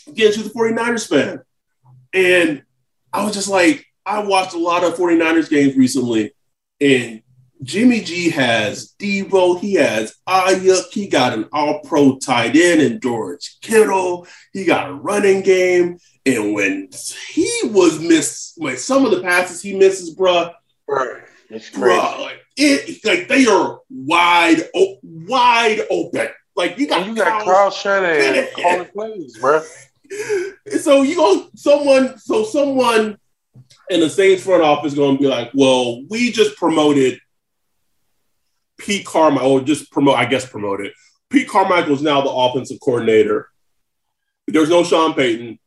Again, she's a 49ers fan. And I was just like, I watched a lot of 49ers games recently, and Jimmy G has Deebo, he has Aiyuk, he got an all pro tight end and George Kittle, he got a running game. And when he was missed, like some of the passes he misses, bruh, Right. It's bruh, like it, like they are wide, o- wide open. Like you got, And you got Kyle Shanahan calling plays, bro. so you go someone so someone in the Saints front office going to be like, well, we just promoted Pete Carmichael, or just promote, I guess promote it. Pete Carmichael is now the offensive coordinator. There's no Sean Payton.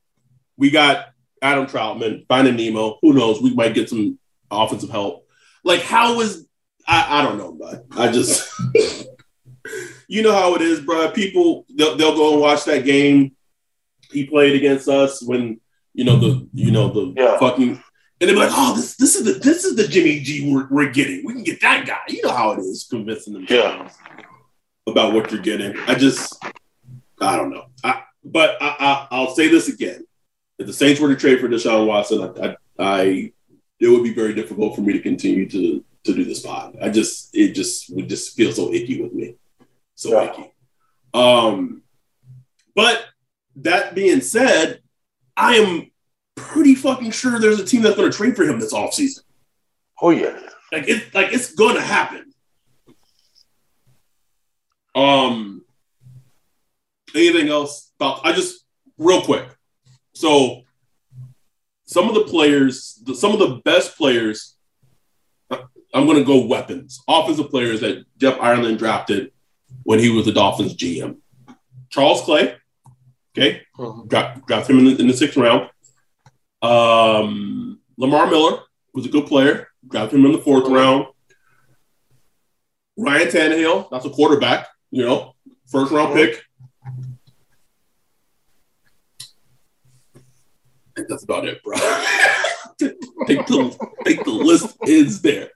We got Adam Trautman, Finding Nemo. Who knows? We might get some offensive help. Like, how is I, I don't know, but I just you know how it is, bro. People they'll, they'll go and watch that game he played against us when you know the you know the Yeah. fucking and they're like, oh, this this is the this is the Jimmy G we're, we're getting. We can get that guy. You know how it is convincing them Yeah. about what you're getting. I just I don't know. I but I, I I'll say this again. If the Saints were to trade for Deshaun Watson, I, I, I it would be very difficult for me to continue to to do this pod. I just it just would just feel so icky with me. So Yeah. icky. Um but that being said, I am pretty fucking sure there's a team that's going to trade for him this offseason. Oh yeah. Like it's like it's gonna happen. Um anything else about I just real quick. So some of the players, the, some of the best players, uh, I'm gonna go weapons, offensive players that Jeff Ireland drafted when he was the Dolphins GM. Charles Clay, okay, Mhm. draft, draft him in the, in the sixth round. Um, Lamar Miller was a good player. Drafted him in the 4th Mhm. round. Ryan Tannehill, that's a quarterback, you know, first round pick. Think that's about it, bro. think, the, think the list is there.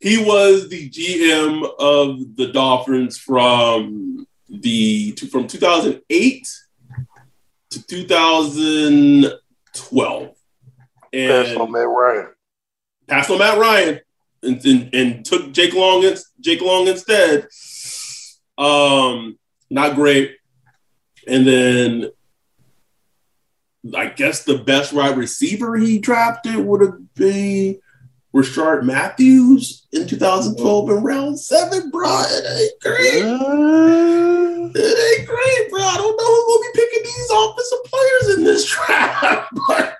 He was the GM of the Dolphins from the from 2008 to 2012. Pass on Matt Ryan. passed on Matt Ryan and, and, and took Jake Long in- Jake Long instead. Um, not great. And then I guess the best wide receiver he drafted would have been Rishard Matthews in 2012 in round seven, bro. It ain't great. It ain't great, bro. I don't know who will be picking these offensive players in this draft, but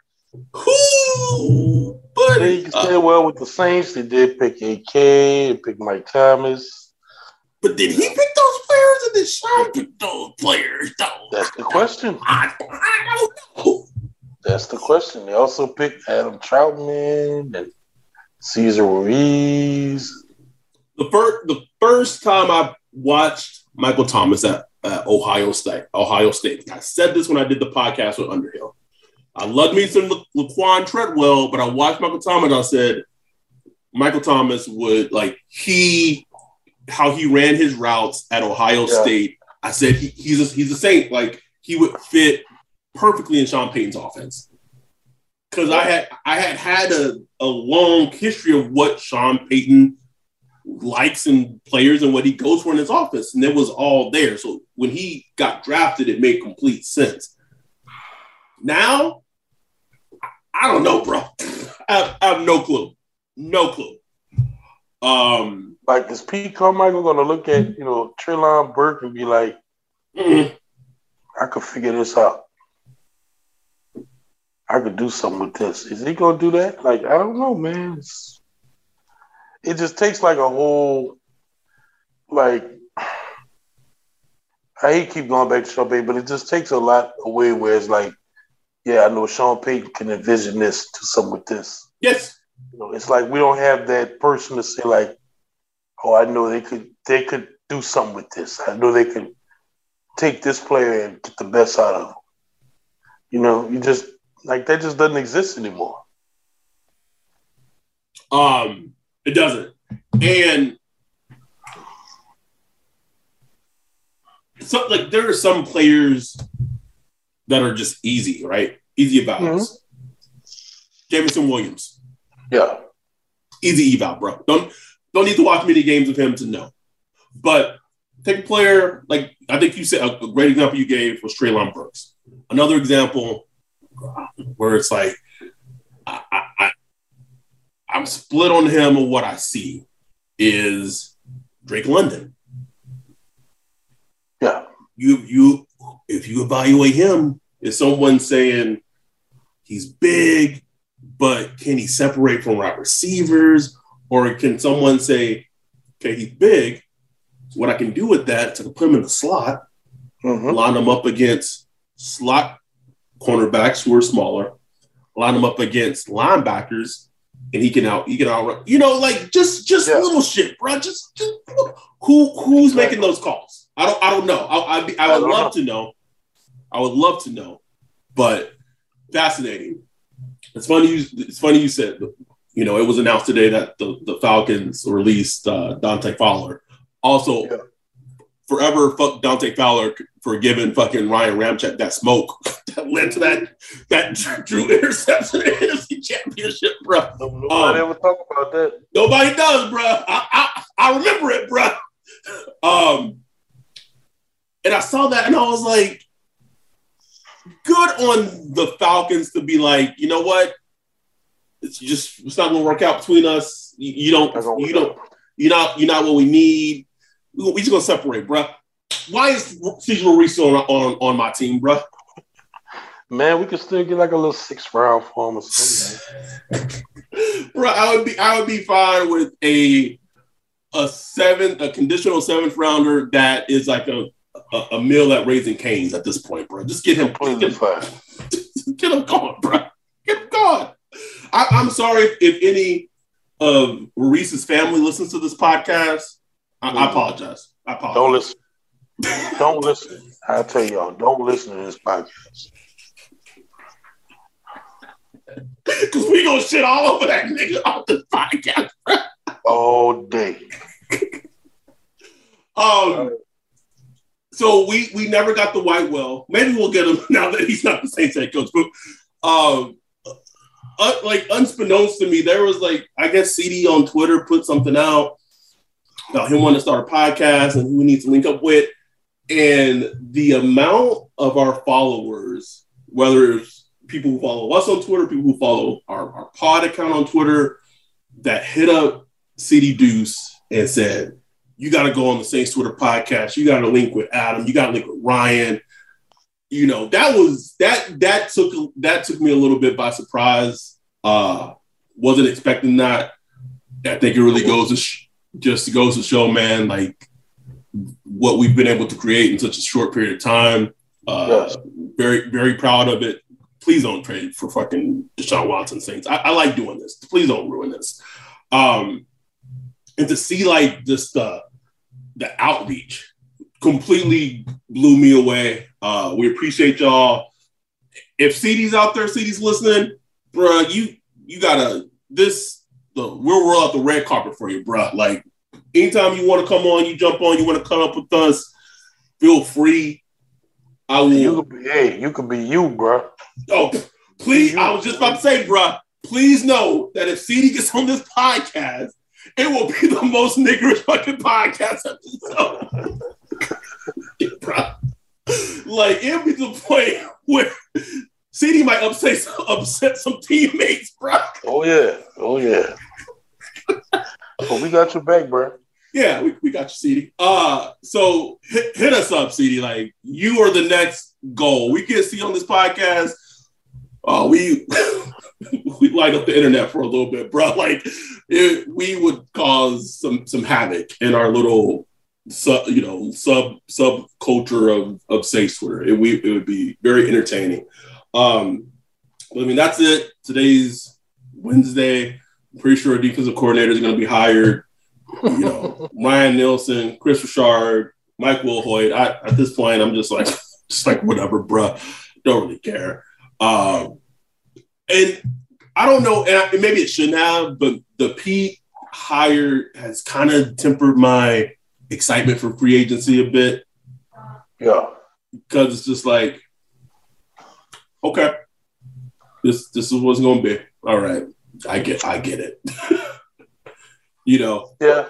who? But They uh, did well with the Saints. They did pick AK, they picked Mike Thomas. But did he pick those players or did Sean pick those players, though? That's the question. I, I don't know. That's the question. They also picked Adam Trautman and Cesar Ruiz. The first, the first time I watched Michael Thomas at, at Ohio State, Ohio State, I said this when I did the podcast with Underhill. I loved me some La- Laquan Treadwell, but I watched Michael Thomas. I said Michael Thomas would like he how he ran his routes at Ohio Yeah. State. I said he, he's a, he's a saint. Like he would fit perfectly in Sean Payton's offense. Because I had I had had a, a long history of what Sean Payton likes and players and what he goes for in his office, and it was all there. So when he got drafted, it made complete sense. Now, I don't know, bro. I have, I have no clue, no clue. Um, Like, is Pete Carmichael going to look at, you know, Treylon Burks and be like, mm, I could figure this out? I could do something with this. Is he going to do that? Like, I don't know, man. It's, it just takes like a whole, like, I hate keep going back to Sean Payton, but it just takes a lot away where it's like, yeah, I know Sean Payton can envision this, do something with this. yes, You know, it's like we don't have that person to say like, "Oh, I know they could they could do something with this. I know they could take this player and get the best out of him." You know, you just like that just doesn't exist anymore. um, it doesn't, and so like there are some players that are just easy, right? Easy evals. Jameson Williams. Yeah, easy eval, bro. Don't don't need to watch many games of him to know. But take a player like I think you said a, great example you gave was Treylon Burks. Another example where it's like I, I, I'm split on him of what I see is Drake London. Yeah. You you if you evaluate him, is someone saying he's big, but can he separate from wide receivers? Or can someone say, okay, he's big. So what I can do with that to put him in the slot, Mm-hmm. line him up against slot cornerbacks who are smaller, line them up against linebackers, and he can out he can outrun. You know, like just just Yeah. little shit, bro. Just, just who who's making those calls? I don't I don't know. I I, I I would love to know. I would love to know, but fascinating. It's funny. You, it's funny you said. You know, it was announced today that the, the Falcons released uh, Dante Fowler. Also, Yeah. Forever fuck Dante Fowler for giving fucking Ryan Ramczyk that smoke that led to that that Drew interception in the NFC Championship, bro. Nobody Um, ever talk about that. Nobody does, bro. I, I I remember it, bro. Um, and I saw that, and I was like, good on the Falcons to be like, you know what? It's just it's not gonna work out between us. You, you don't you don't you're not you're not what we need. We, just gonna separate, bro. Why is Cesar Ruiz on, on on my team, bro? Man, we could still get like a little six round for him or something. bro, I would be I would be fine with a a seven a conditional seventh rounder that is like a a, a meal at Raising Cane's at this point, bro. Just get him Completely get, fine. get him gone, bro. Get him gone. I, I'm sorry if, if any of Reese's family listens to this podcast. I, I apologize. I apologize. Don't listen. Don't listen. I tell y'all, don't listen to this podcast. Because we gonna shit all over that nigga on this podcast. All day. Um, so we we never got the white well. Maybe we'll get him now that he's not the Saints head coach. But um, uh, like unbeknownst to me, there was like I guess CD on Twitter put something out about him wanting to start a podcast and who we need to link up with. And the amount of our followers, whether it's people who follow us on Twitter, people who follow our, our pod account on Twitter, that hit up CD Deuce and said, you got to go on the Saints Twitter podcast. You got to link with Adam. You got to link with Ryan. You know that was that that took that took me a little bit by surprise. Uh, wasn't expecting that. I think it really goes to sh- just goes to show, man, like what we've been able to create in such a short period of time. Uh, Yes. Very very proud of it. Please don't trade for fucking Deshaun Watson Saints. I, I like doing this. Please don't ruin this. Um, and to see like just the the outreach completely blew me away. Uh, we appreciate y'all. If CD's out there, CD's listening, bruh, you you gotta this the we'll roll out the red carpet for you, bro. Like anytime you want to come on, you jump on, you want to come up with us, feel free. I will. You could be, hey, you could be you, bro. Oh, please! I was just about to say, bro. Please know that if CD gets on this podcast, it will be the most niggerish fucking podcast episode. yeah, bruh. Like it'll be the point where CD might upset some, upset some teammates, bro. Oh yeah, oh yeah. But we got your back, bro. Yeah, we, we got you, CD. Uh, so hit, hit us up, CD. Like you are the next goal. We can see on this podcast. Uh, we we light up the internet for a little bit, bro. Like it, we would cause some some havoc in our little sub, you know, sub sub culture of of safe Twitter. It, we, it would be very entertaining. Um, I mean, that's it. Today's Wednesday. I'm pretty sure a defensive coordinator is going to be hired you know, Ryan Nielsen, Kris Richard, Mike Wilhoite. I, at this point, I'm just like, just like whatever, bruh. Don't really care. Um, and I don't know, and, I, and maybe it shouldn't have, but the Pete hire has kind of tempered my excitement for free agency a bit Yeah. because it's just like, okay, this this is what's going to be. All right, I get I get it. You know, Yeah.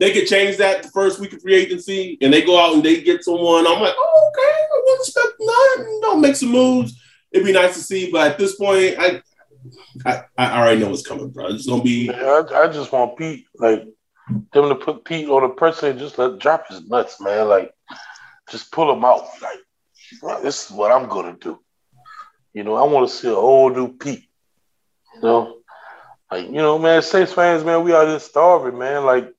they could change that the first week of free agency, and they go out and they get someone. I'm like, oh, okay, I wouldn't expect nothing. Don't make some moves. It'd be nice to see, but at this point, I, I, I already know what's coming, bro. It's gonna be. I, I just want Pete, like, them to put Pete on a person and just let drop his nuts, man. Like, just pull him out. Like, this is what I'm gonna do. You know, I want to see a whole new Pete. You know, like, you know, man, Saints fans, man, we out here starving, man. Like,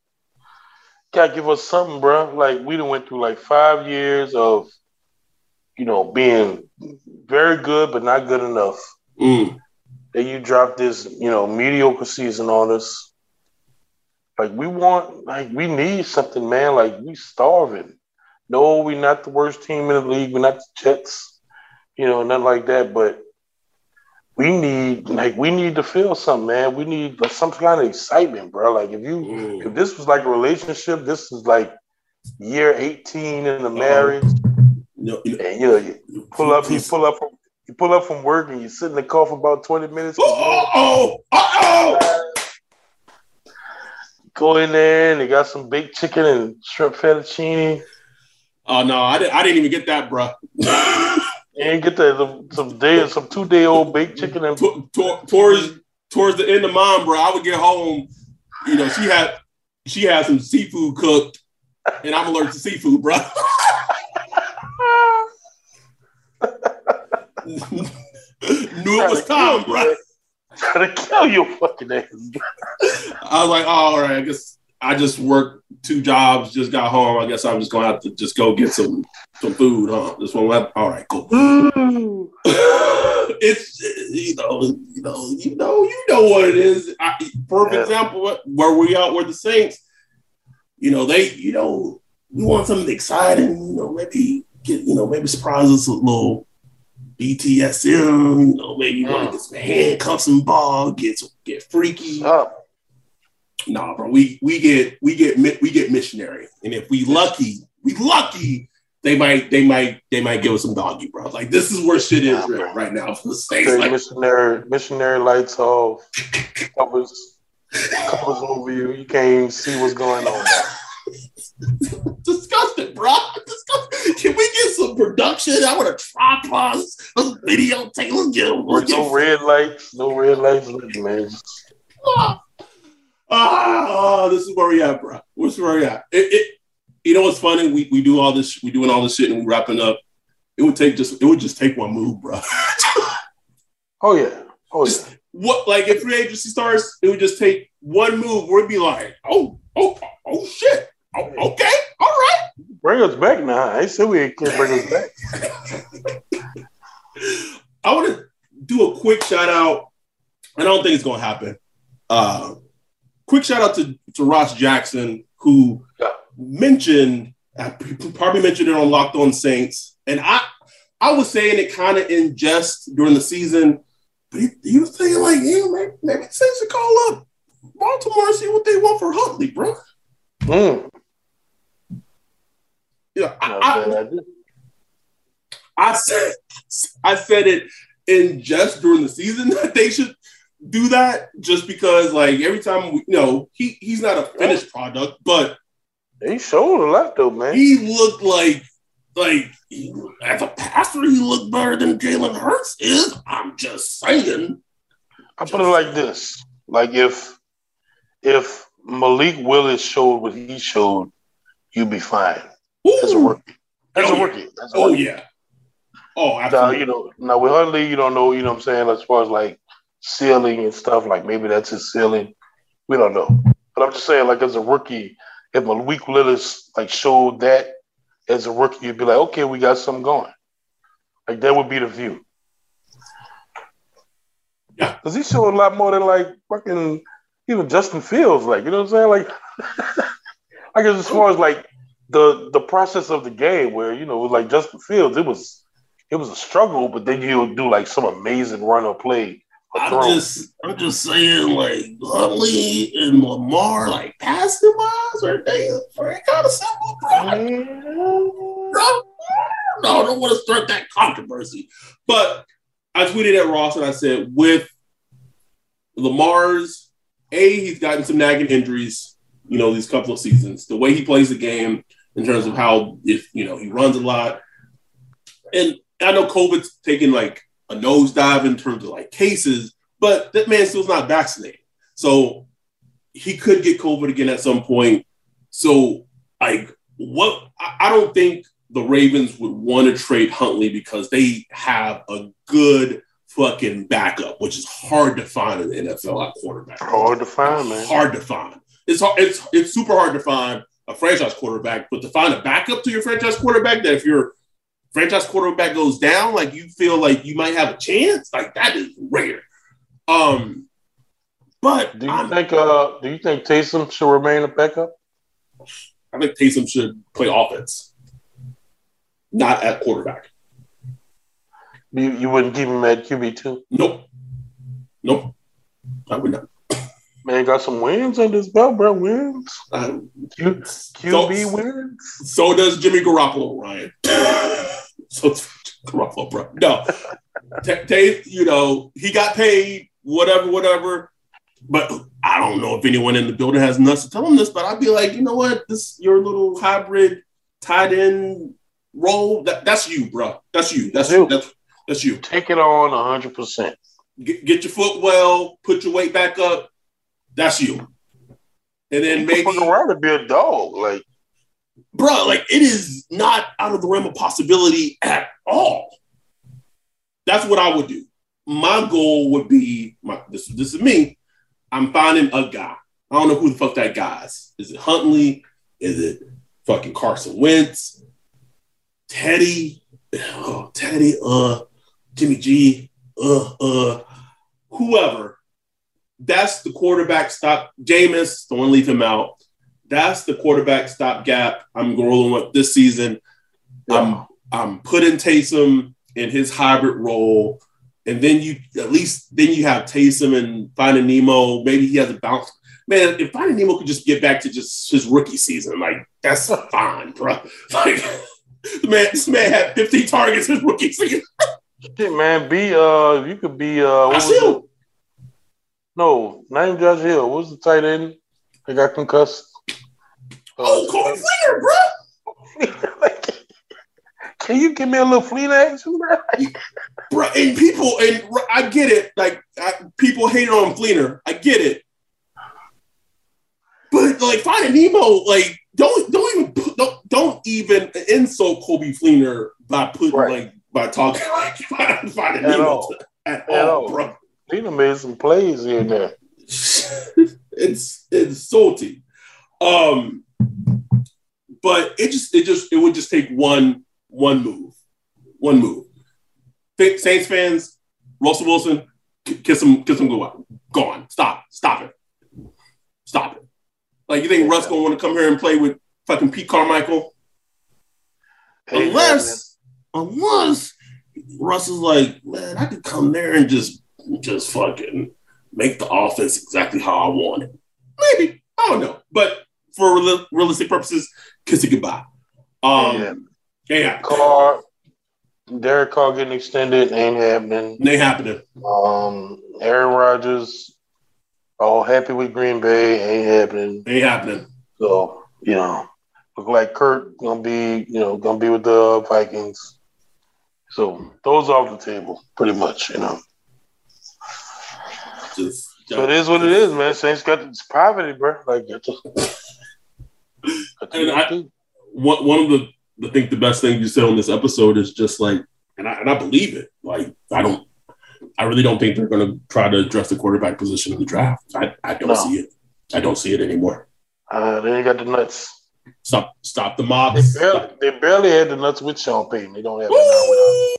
gotta give us something, bro. Like, we done went through like five years of, you know, being very good but not good enough. Mm. Then you drop this, you know, mediocre season on us. Like we want, like we need something, man. Like we starving. No, we're not the worst team in the league. We're not the Jets, you know, nothing like that. But we need, like, we need to feel something, man. We need like, some kind of excitement, bro. Like if you, Mm. if this was like a relationship, this is like year eighteen in the marriage, You know, you know, and you know, you pull up, you pull up from, you pull up from work, and you sit in the car for about twenty minutes. Oh, oh, oh, oh. Go in there and they got some baked chicken and shrimp fettuccine. Oh no, I didn't. I didn't even get that, bro. And get the, some day some two day old baked chicken and T- t- towards towards the end of mine, bro, I would get home. You know, she had she had some seafood cooked, and I'm allergic to seafood, bro. Knew it was time, bro. Trying to kill your fucking ass. I was like, oh, all right, I guess I just worked two jobs, just got home. I guess I'm just gonna have to just go get some some food, huh? This one, left. all right, cool. it's you know, you know, you know, you know what it is. I, perfect Yeah. example where we out where the Saints, you know, they, you know, we want something exciting, you know, maybe get, you know, maybe surprise us with a little BDSM, you know, maybe you want Mm. to get some handcuffs and ball, get get freaky. Up. Nah, bro, we we get we get we get missionary, and if we lucky, we lucky. They might, they might, they might give us some doggy, bro. Like this is where shit is right, right now for the. Okay, Like, missionary missionary lights off. Covers covers over you. You can't even see what's going on. disgusting, bro. Disgusting. Can we get some production? I want a tripod, let's video take, let's get let's No red lights, no red lights, man. Ah, ah, this is where we at, bro. What's where we at? It, it, you know what's funny? We we do all this, we doing all this shit, and we wrapping up. It would take just, it would just take one move, bro. Oh yeah. Oh yeah. Just what, like if free agency starts, it would just take one move. We'd be like, oh, oh, oh, shit. Oh, okay, all right. Bring us back now. I said we can't bring us back. I want to do a quick shout out. I don't think it's going to happen. Uh, quick shout out to, to Ross Jackson, who Yeah. mentioned, uh, probably mentioned it on Locked On Saints. And I, I was saying it kind of in jest during the season, but he, he was saying, like, yeah, maybe, maybe Saints should call up Baltimore and see what they want for Huntley, bro. Mm. Yeah, I, No, I. I said I said it in jest during the season that they should do that just because like every time we, you know he he's not a finished product but He showed a lot though, man. he looked like like he, as a passer he looked better than Jalen Hurts is I'm just saying I put it like this: like if if Malik Willis showed what he showed, you'd be fine as a Ooh. rookie. As Oh, a yeah. rookie. As a oh rookie. yeah oh Now, you know, now with Huntley, you don't know, you know what I'm saying, as far as like ceiling and stuff, like maybe that's his ceiling. We don't know. But I'm just saying, like as a rookie, if Malik Willis like showed that as a rookie, you'd be like, okay, we got something going. Like that would be the view. Yeah. Because he showed a lot more than like fucking even Justin Fields, like, you know what I'm saying? Like I guess as far as like the the process of the game where, you know, with like Justin Fields, it was it was a struggle, but then you'll do like some amazing run or play. Or I'm just I'm just saying like Huntley and Lamar like passing wise are they very kind of simple bro. no, no, I don't want to start that controversy. But I tweeted at Ross and I said, with Lamar's A, he's gotten some nagging injuries, you know, these couple of seasons. The way he plays the game in terms of how if you know he runs a lot. And I know COVID's taking like a nosedive in terms of like cases, but that man still's not vaccinated. So he could get COVID again at some point. So like what I don't think the Ravens would want to trade Huntley because they have a good fucking backup, which is hard to find in the NFL at quarterback. Hard to find, man. Hard to find. It's hard, it's it's super hard to find a franchise quarterback, but to find a backup to your franchise quarterback that if your franchise quarterback goes down, like you feel like you might have a chance, like that is rare. Um, but do you I'm, think uh do you think Taysom should remain a backup? I think Taysom should play offense, not at quarterback. You you wouldn't keep him at QB two? Nope, nope, I would not. Man, got some wins under his belt, bro. Wins. Uh, Q, QB so, wins. So does Jimmy Garoppolo, Ryan. so it's Garoppolo, bro. No, Tay, you know he got paid, whatever, whatever. But I don't know if anyone in the building has nuts to tell him this, but I'd be like, you know what, this your little hybrid tight end role. That, that's you, bro. That's you. That's you. That's that's you. Take it on hundred percent. Get, get your foot well. Put your weight back up that's you. And then maybe around to be a dog, like bro, like it is not out of the realm of possibility at all. That's what I would do. My goal would be my this, this is me. I'm finding a guy. I don't know who the fuck that guy is. Is it Huntley? Is it fucking Carson Wentz? Teddy? Oh, Teddy, uh, Jimmy G, uh, uh, whoever that's the quarterback stop. Jameis, don't want to leave him out. That's the quarterback stopgap I'm rolling with this season. Yeah. I'm I'm putting Taysom in his hybrid role, and then you at least then you have Taysom and Finding Nemo. Maybe he has a bounce. Man, if Finding Nemo could just get back to just his rookie season, like that's fine, bro. Like the man, this man had 15 targets his rookie season. Shit, man, be uh, you could be uh, I still, no, name Josh Hill. What was the tight end that got concussed? Oh, Coby Fleener, bro. Can you give me a little action, bro? bro, and people, and I get it. Like I, people hate on Fleener. I get it. But like Finding Nemo, like don't don't even put, don't don't even insult Coby Fleener by putting right. like by talking like Finding Nemo all. at, at all, bro. He made some plays here and there. it's it's salty. Um, but it just it just it would just take one one move, one move. Saints fans, Russell Wilson, kiss him, kiss him, go out, gone. Stop, stop it, stop it. Like you think Russ gonna want to come here and play with fucking Pete Carmichael? Unless, unless Russ is like, man, I could come there and just just fucking make the offense exactly how I want it. Maybe. I don't know. But for real, realistic purposes, kiss it goodbye. Um, yeah. yeah. Carr, Derek Carr getting extended ain't happening. Ain't happening. Um, Aaron Rodgers, all happy with Green Bay, ain't happening. Ain't happening. So, you know, look like Kirk gonna be, you know, gonna be with the Vikings. So those off the table, pretty much, you know. Just, so it is what it is, man. Saints got this poverty, bro. Like, and I, one one of the I think the best thing you said on this episode is just like, and I and I believe it. Like, I don't, I really don't think they're going to try to address the quarterback position in the draft. I, I don't no. see it. I don't see it anymore. Uh, they ain't got the nuts. Stop! Stop the mobs. They barely, they barely had the nuts with Sean Payton. They don't have it now without.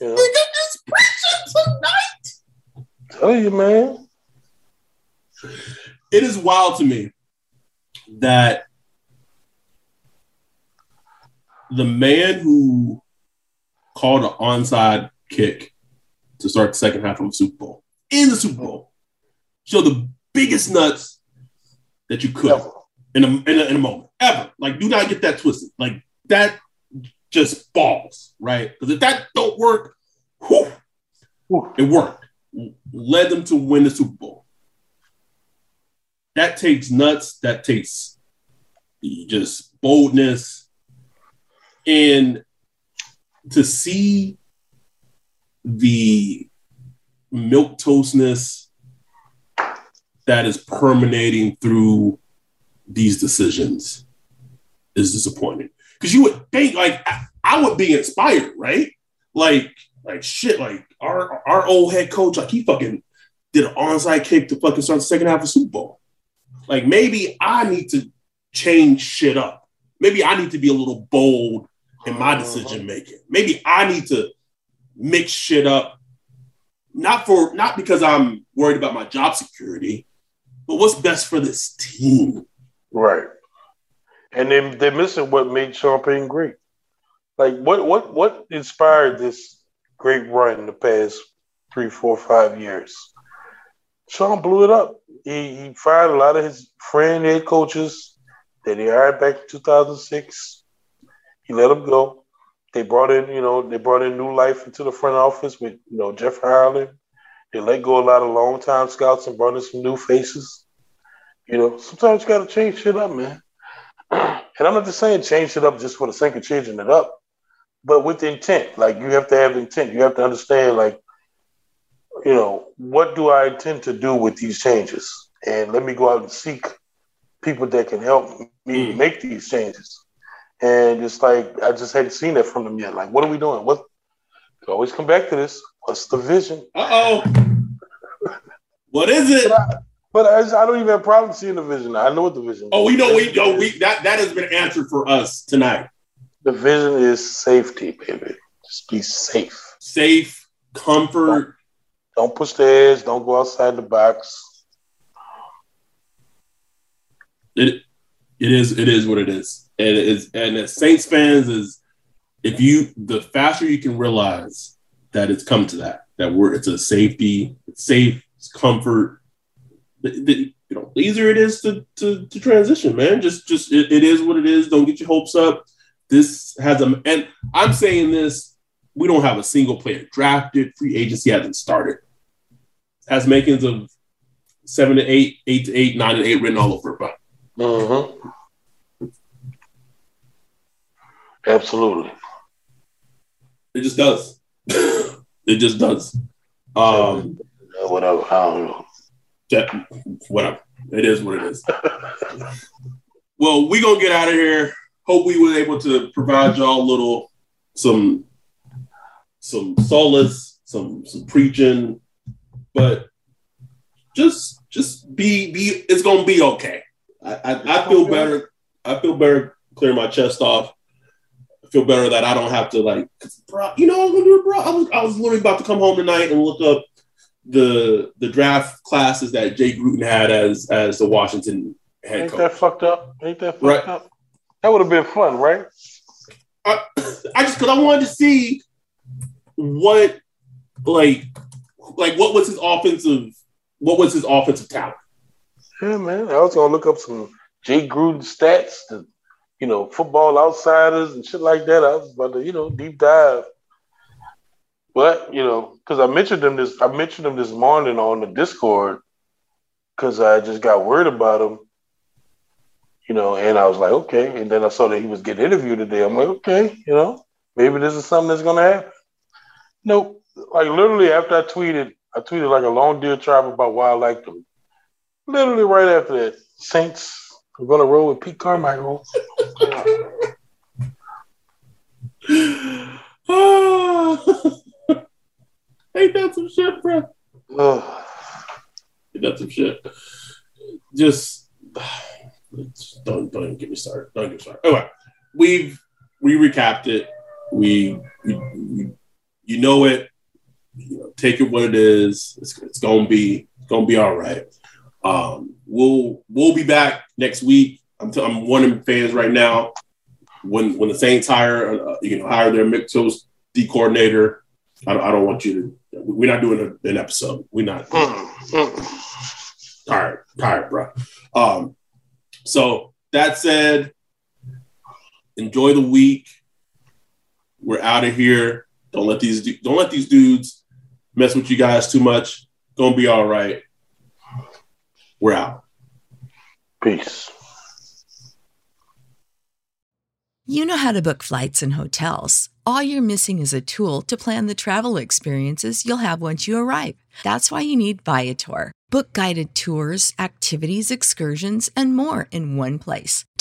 You know? They got this pressure tonight. Tell you, man. It is wild to me that the man who called an onside kick to start the second half of the Super Bowl in the Super Bowl showed the biggest nuts that you could in a, in a, in a moment ever. Like, do not get that twisted. Like that just balls, right? Because if that don't work, whew, it worked led them to win the Super Bowl. That takes nuts. That takes just boldness, and to see the milk toastness that is permeating through these decisions is disappointing. Because you would think like I, would be inspired, right? Like, like shit, like our our old head coach, like he fucking did an onside kick to fucking start the second half of Super Bowl. Like maybe I need to change shit up. Maybe I need to be a little bold in my uh-huh. decision making. Maybe I need to mix shit up. Not for not because I'm worried about my job security, but what's best for this team. Right. And then they're missing what made Payton great. Like what what what inspired this great run in the past three, four, five years? Sean blew it up. He, he fired a lot of his friend head coaches that he hired back in 2006. He let them go. They brought in, you know, they brought in new life into the front office with, you know, Jeff Ireland. They let go a lot of long-time scouts and brought in some new faces. You know, sometimes you got to change shit up, man. and I'm not just saying change shit up just for the sake of changing it up, but with intent. Like you have to have intent. You have to understand, like, you know, what do I intend to do with these changes? And let me go out and seek people that can help me mm. make these changes. And it's like I just hadn't seen that from them yet. Like, what are we doing? What? always come back to this. What's the vision? Uh oh. what is it? But, I, but I, I, don't even have problem seeing the vision. I know what the vision. Oh, we know we know we that that has been answered for us tonight. The vision is safety, baby. Just be safe. Safe, comfort. Don't, push the edge. Don't go outside the box. It it is it is what it is, and it is and as Saints fans is if you the faster you can realize that it's come to that that we're it's a safety, it's safe, it's comfort. The, the, you know, easier it is to, to, to transition, man. Just just it, it is what it is. Don't get your hopes up. This has a and I'm saying this. We don't have a single player drafted. Free agency hasn't started. Has makings of seven to eight, eight to eight, nine to eight written all over it, but. Mm-hmm. Absolutely. It just does. it just does. Um, whatever. I don't know. That, whatever. It is what it is. well, we gonna get out of here. Hope we were able to provide y'all a little some some solace, some some preaching, but just just be be. It's gonna be okay. I, I, I feel better. I feel better clearing my chest off feel better that I don't have to like, bro, you know, I was gonna do bro. I was, I was literally about to come home tonight and look up the the draft classes that Jay Gruden had as as the Washington head Ain't coach. that fucked up? Ain't that fucked right. up? That would have been fun, right? I, I just because I wanted to see what like like what was his offensive what was his offensive talent. Yeah, man. I was gonna look up some Jay Gruden stats to you know, football outsiders and shit like that. I was about to, you know, deep dive. But, you know, because I mentioned them this I mentioned them this morning on the Discord because I just got worried about him. You know, and I was like, okay. And then I saw that he was getting interviewed today. I'm like, okay, you know, maybe this is something that's gonna happen. Nope. Like literally after I tweeted, I tweeted like a long deal tribe about why I liked them. Literally right after that, Saints I'm gonna roll with Pete Carmichael. Ain't that some shit, bro? Ain't that some shit? Just don't don't even get me started. Don't get me started. Anyway, we've we recapped it. We, we, we you know it. You know, take it what it is. It's, it's gonna be it's gonna be all right. Um, we'll we'll be back next week. I'm, t- I'm warning fans right now. When when the Saints hire uh, you know hire their mixos D coordinator, I don't, I don't want you to. We're not doing a, an episode. We're not. Tired, tired, bro. Um, so that said, enjoy the week. We're out of here. Don't let these don't let these dudes mess with you guys too much. Gonna be all right. We're out. Peace. You know how to book flights and hotels. All you're missing is a tool to plan the travel experiences you'll have once you arrive. That's why you need Viator. Book guided tours, activities, excursions, and more in one place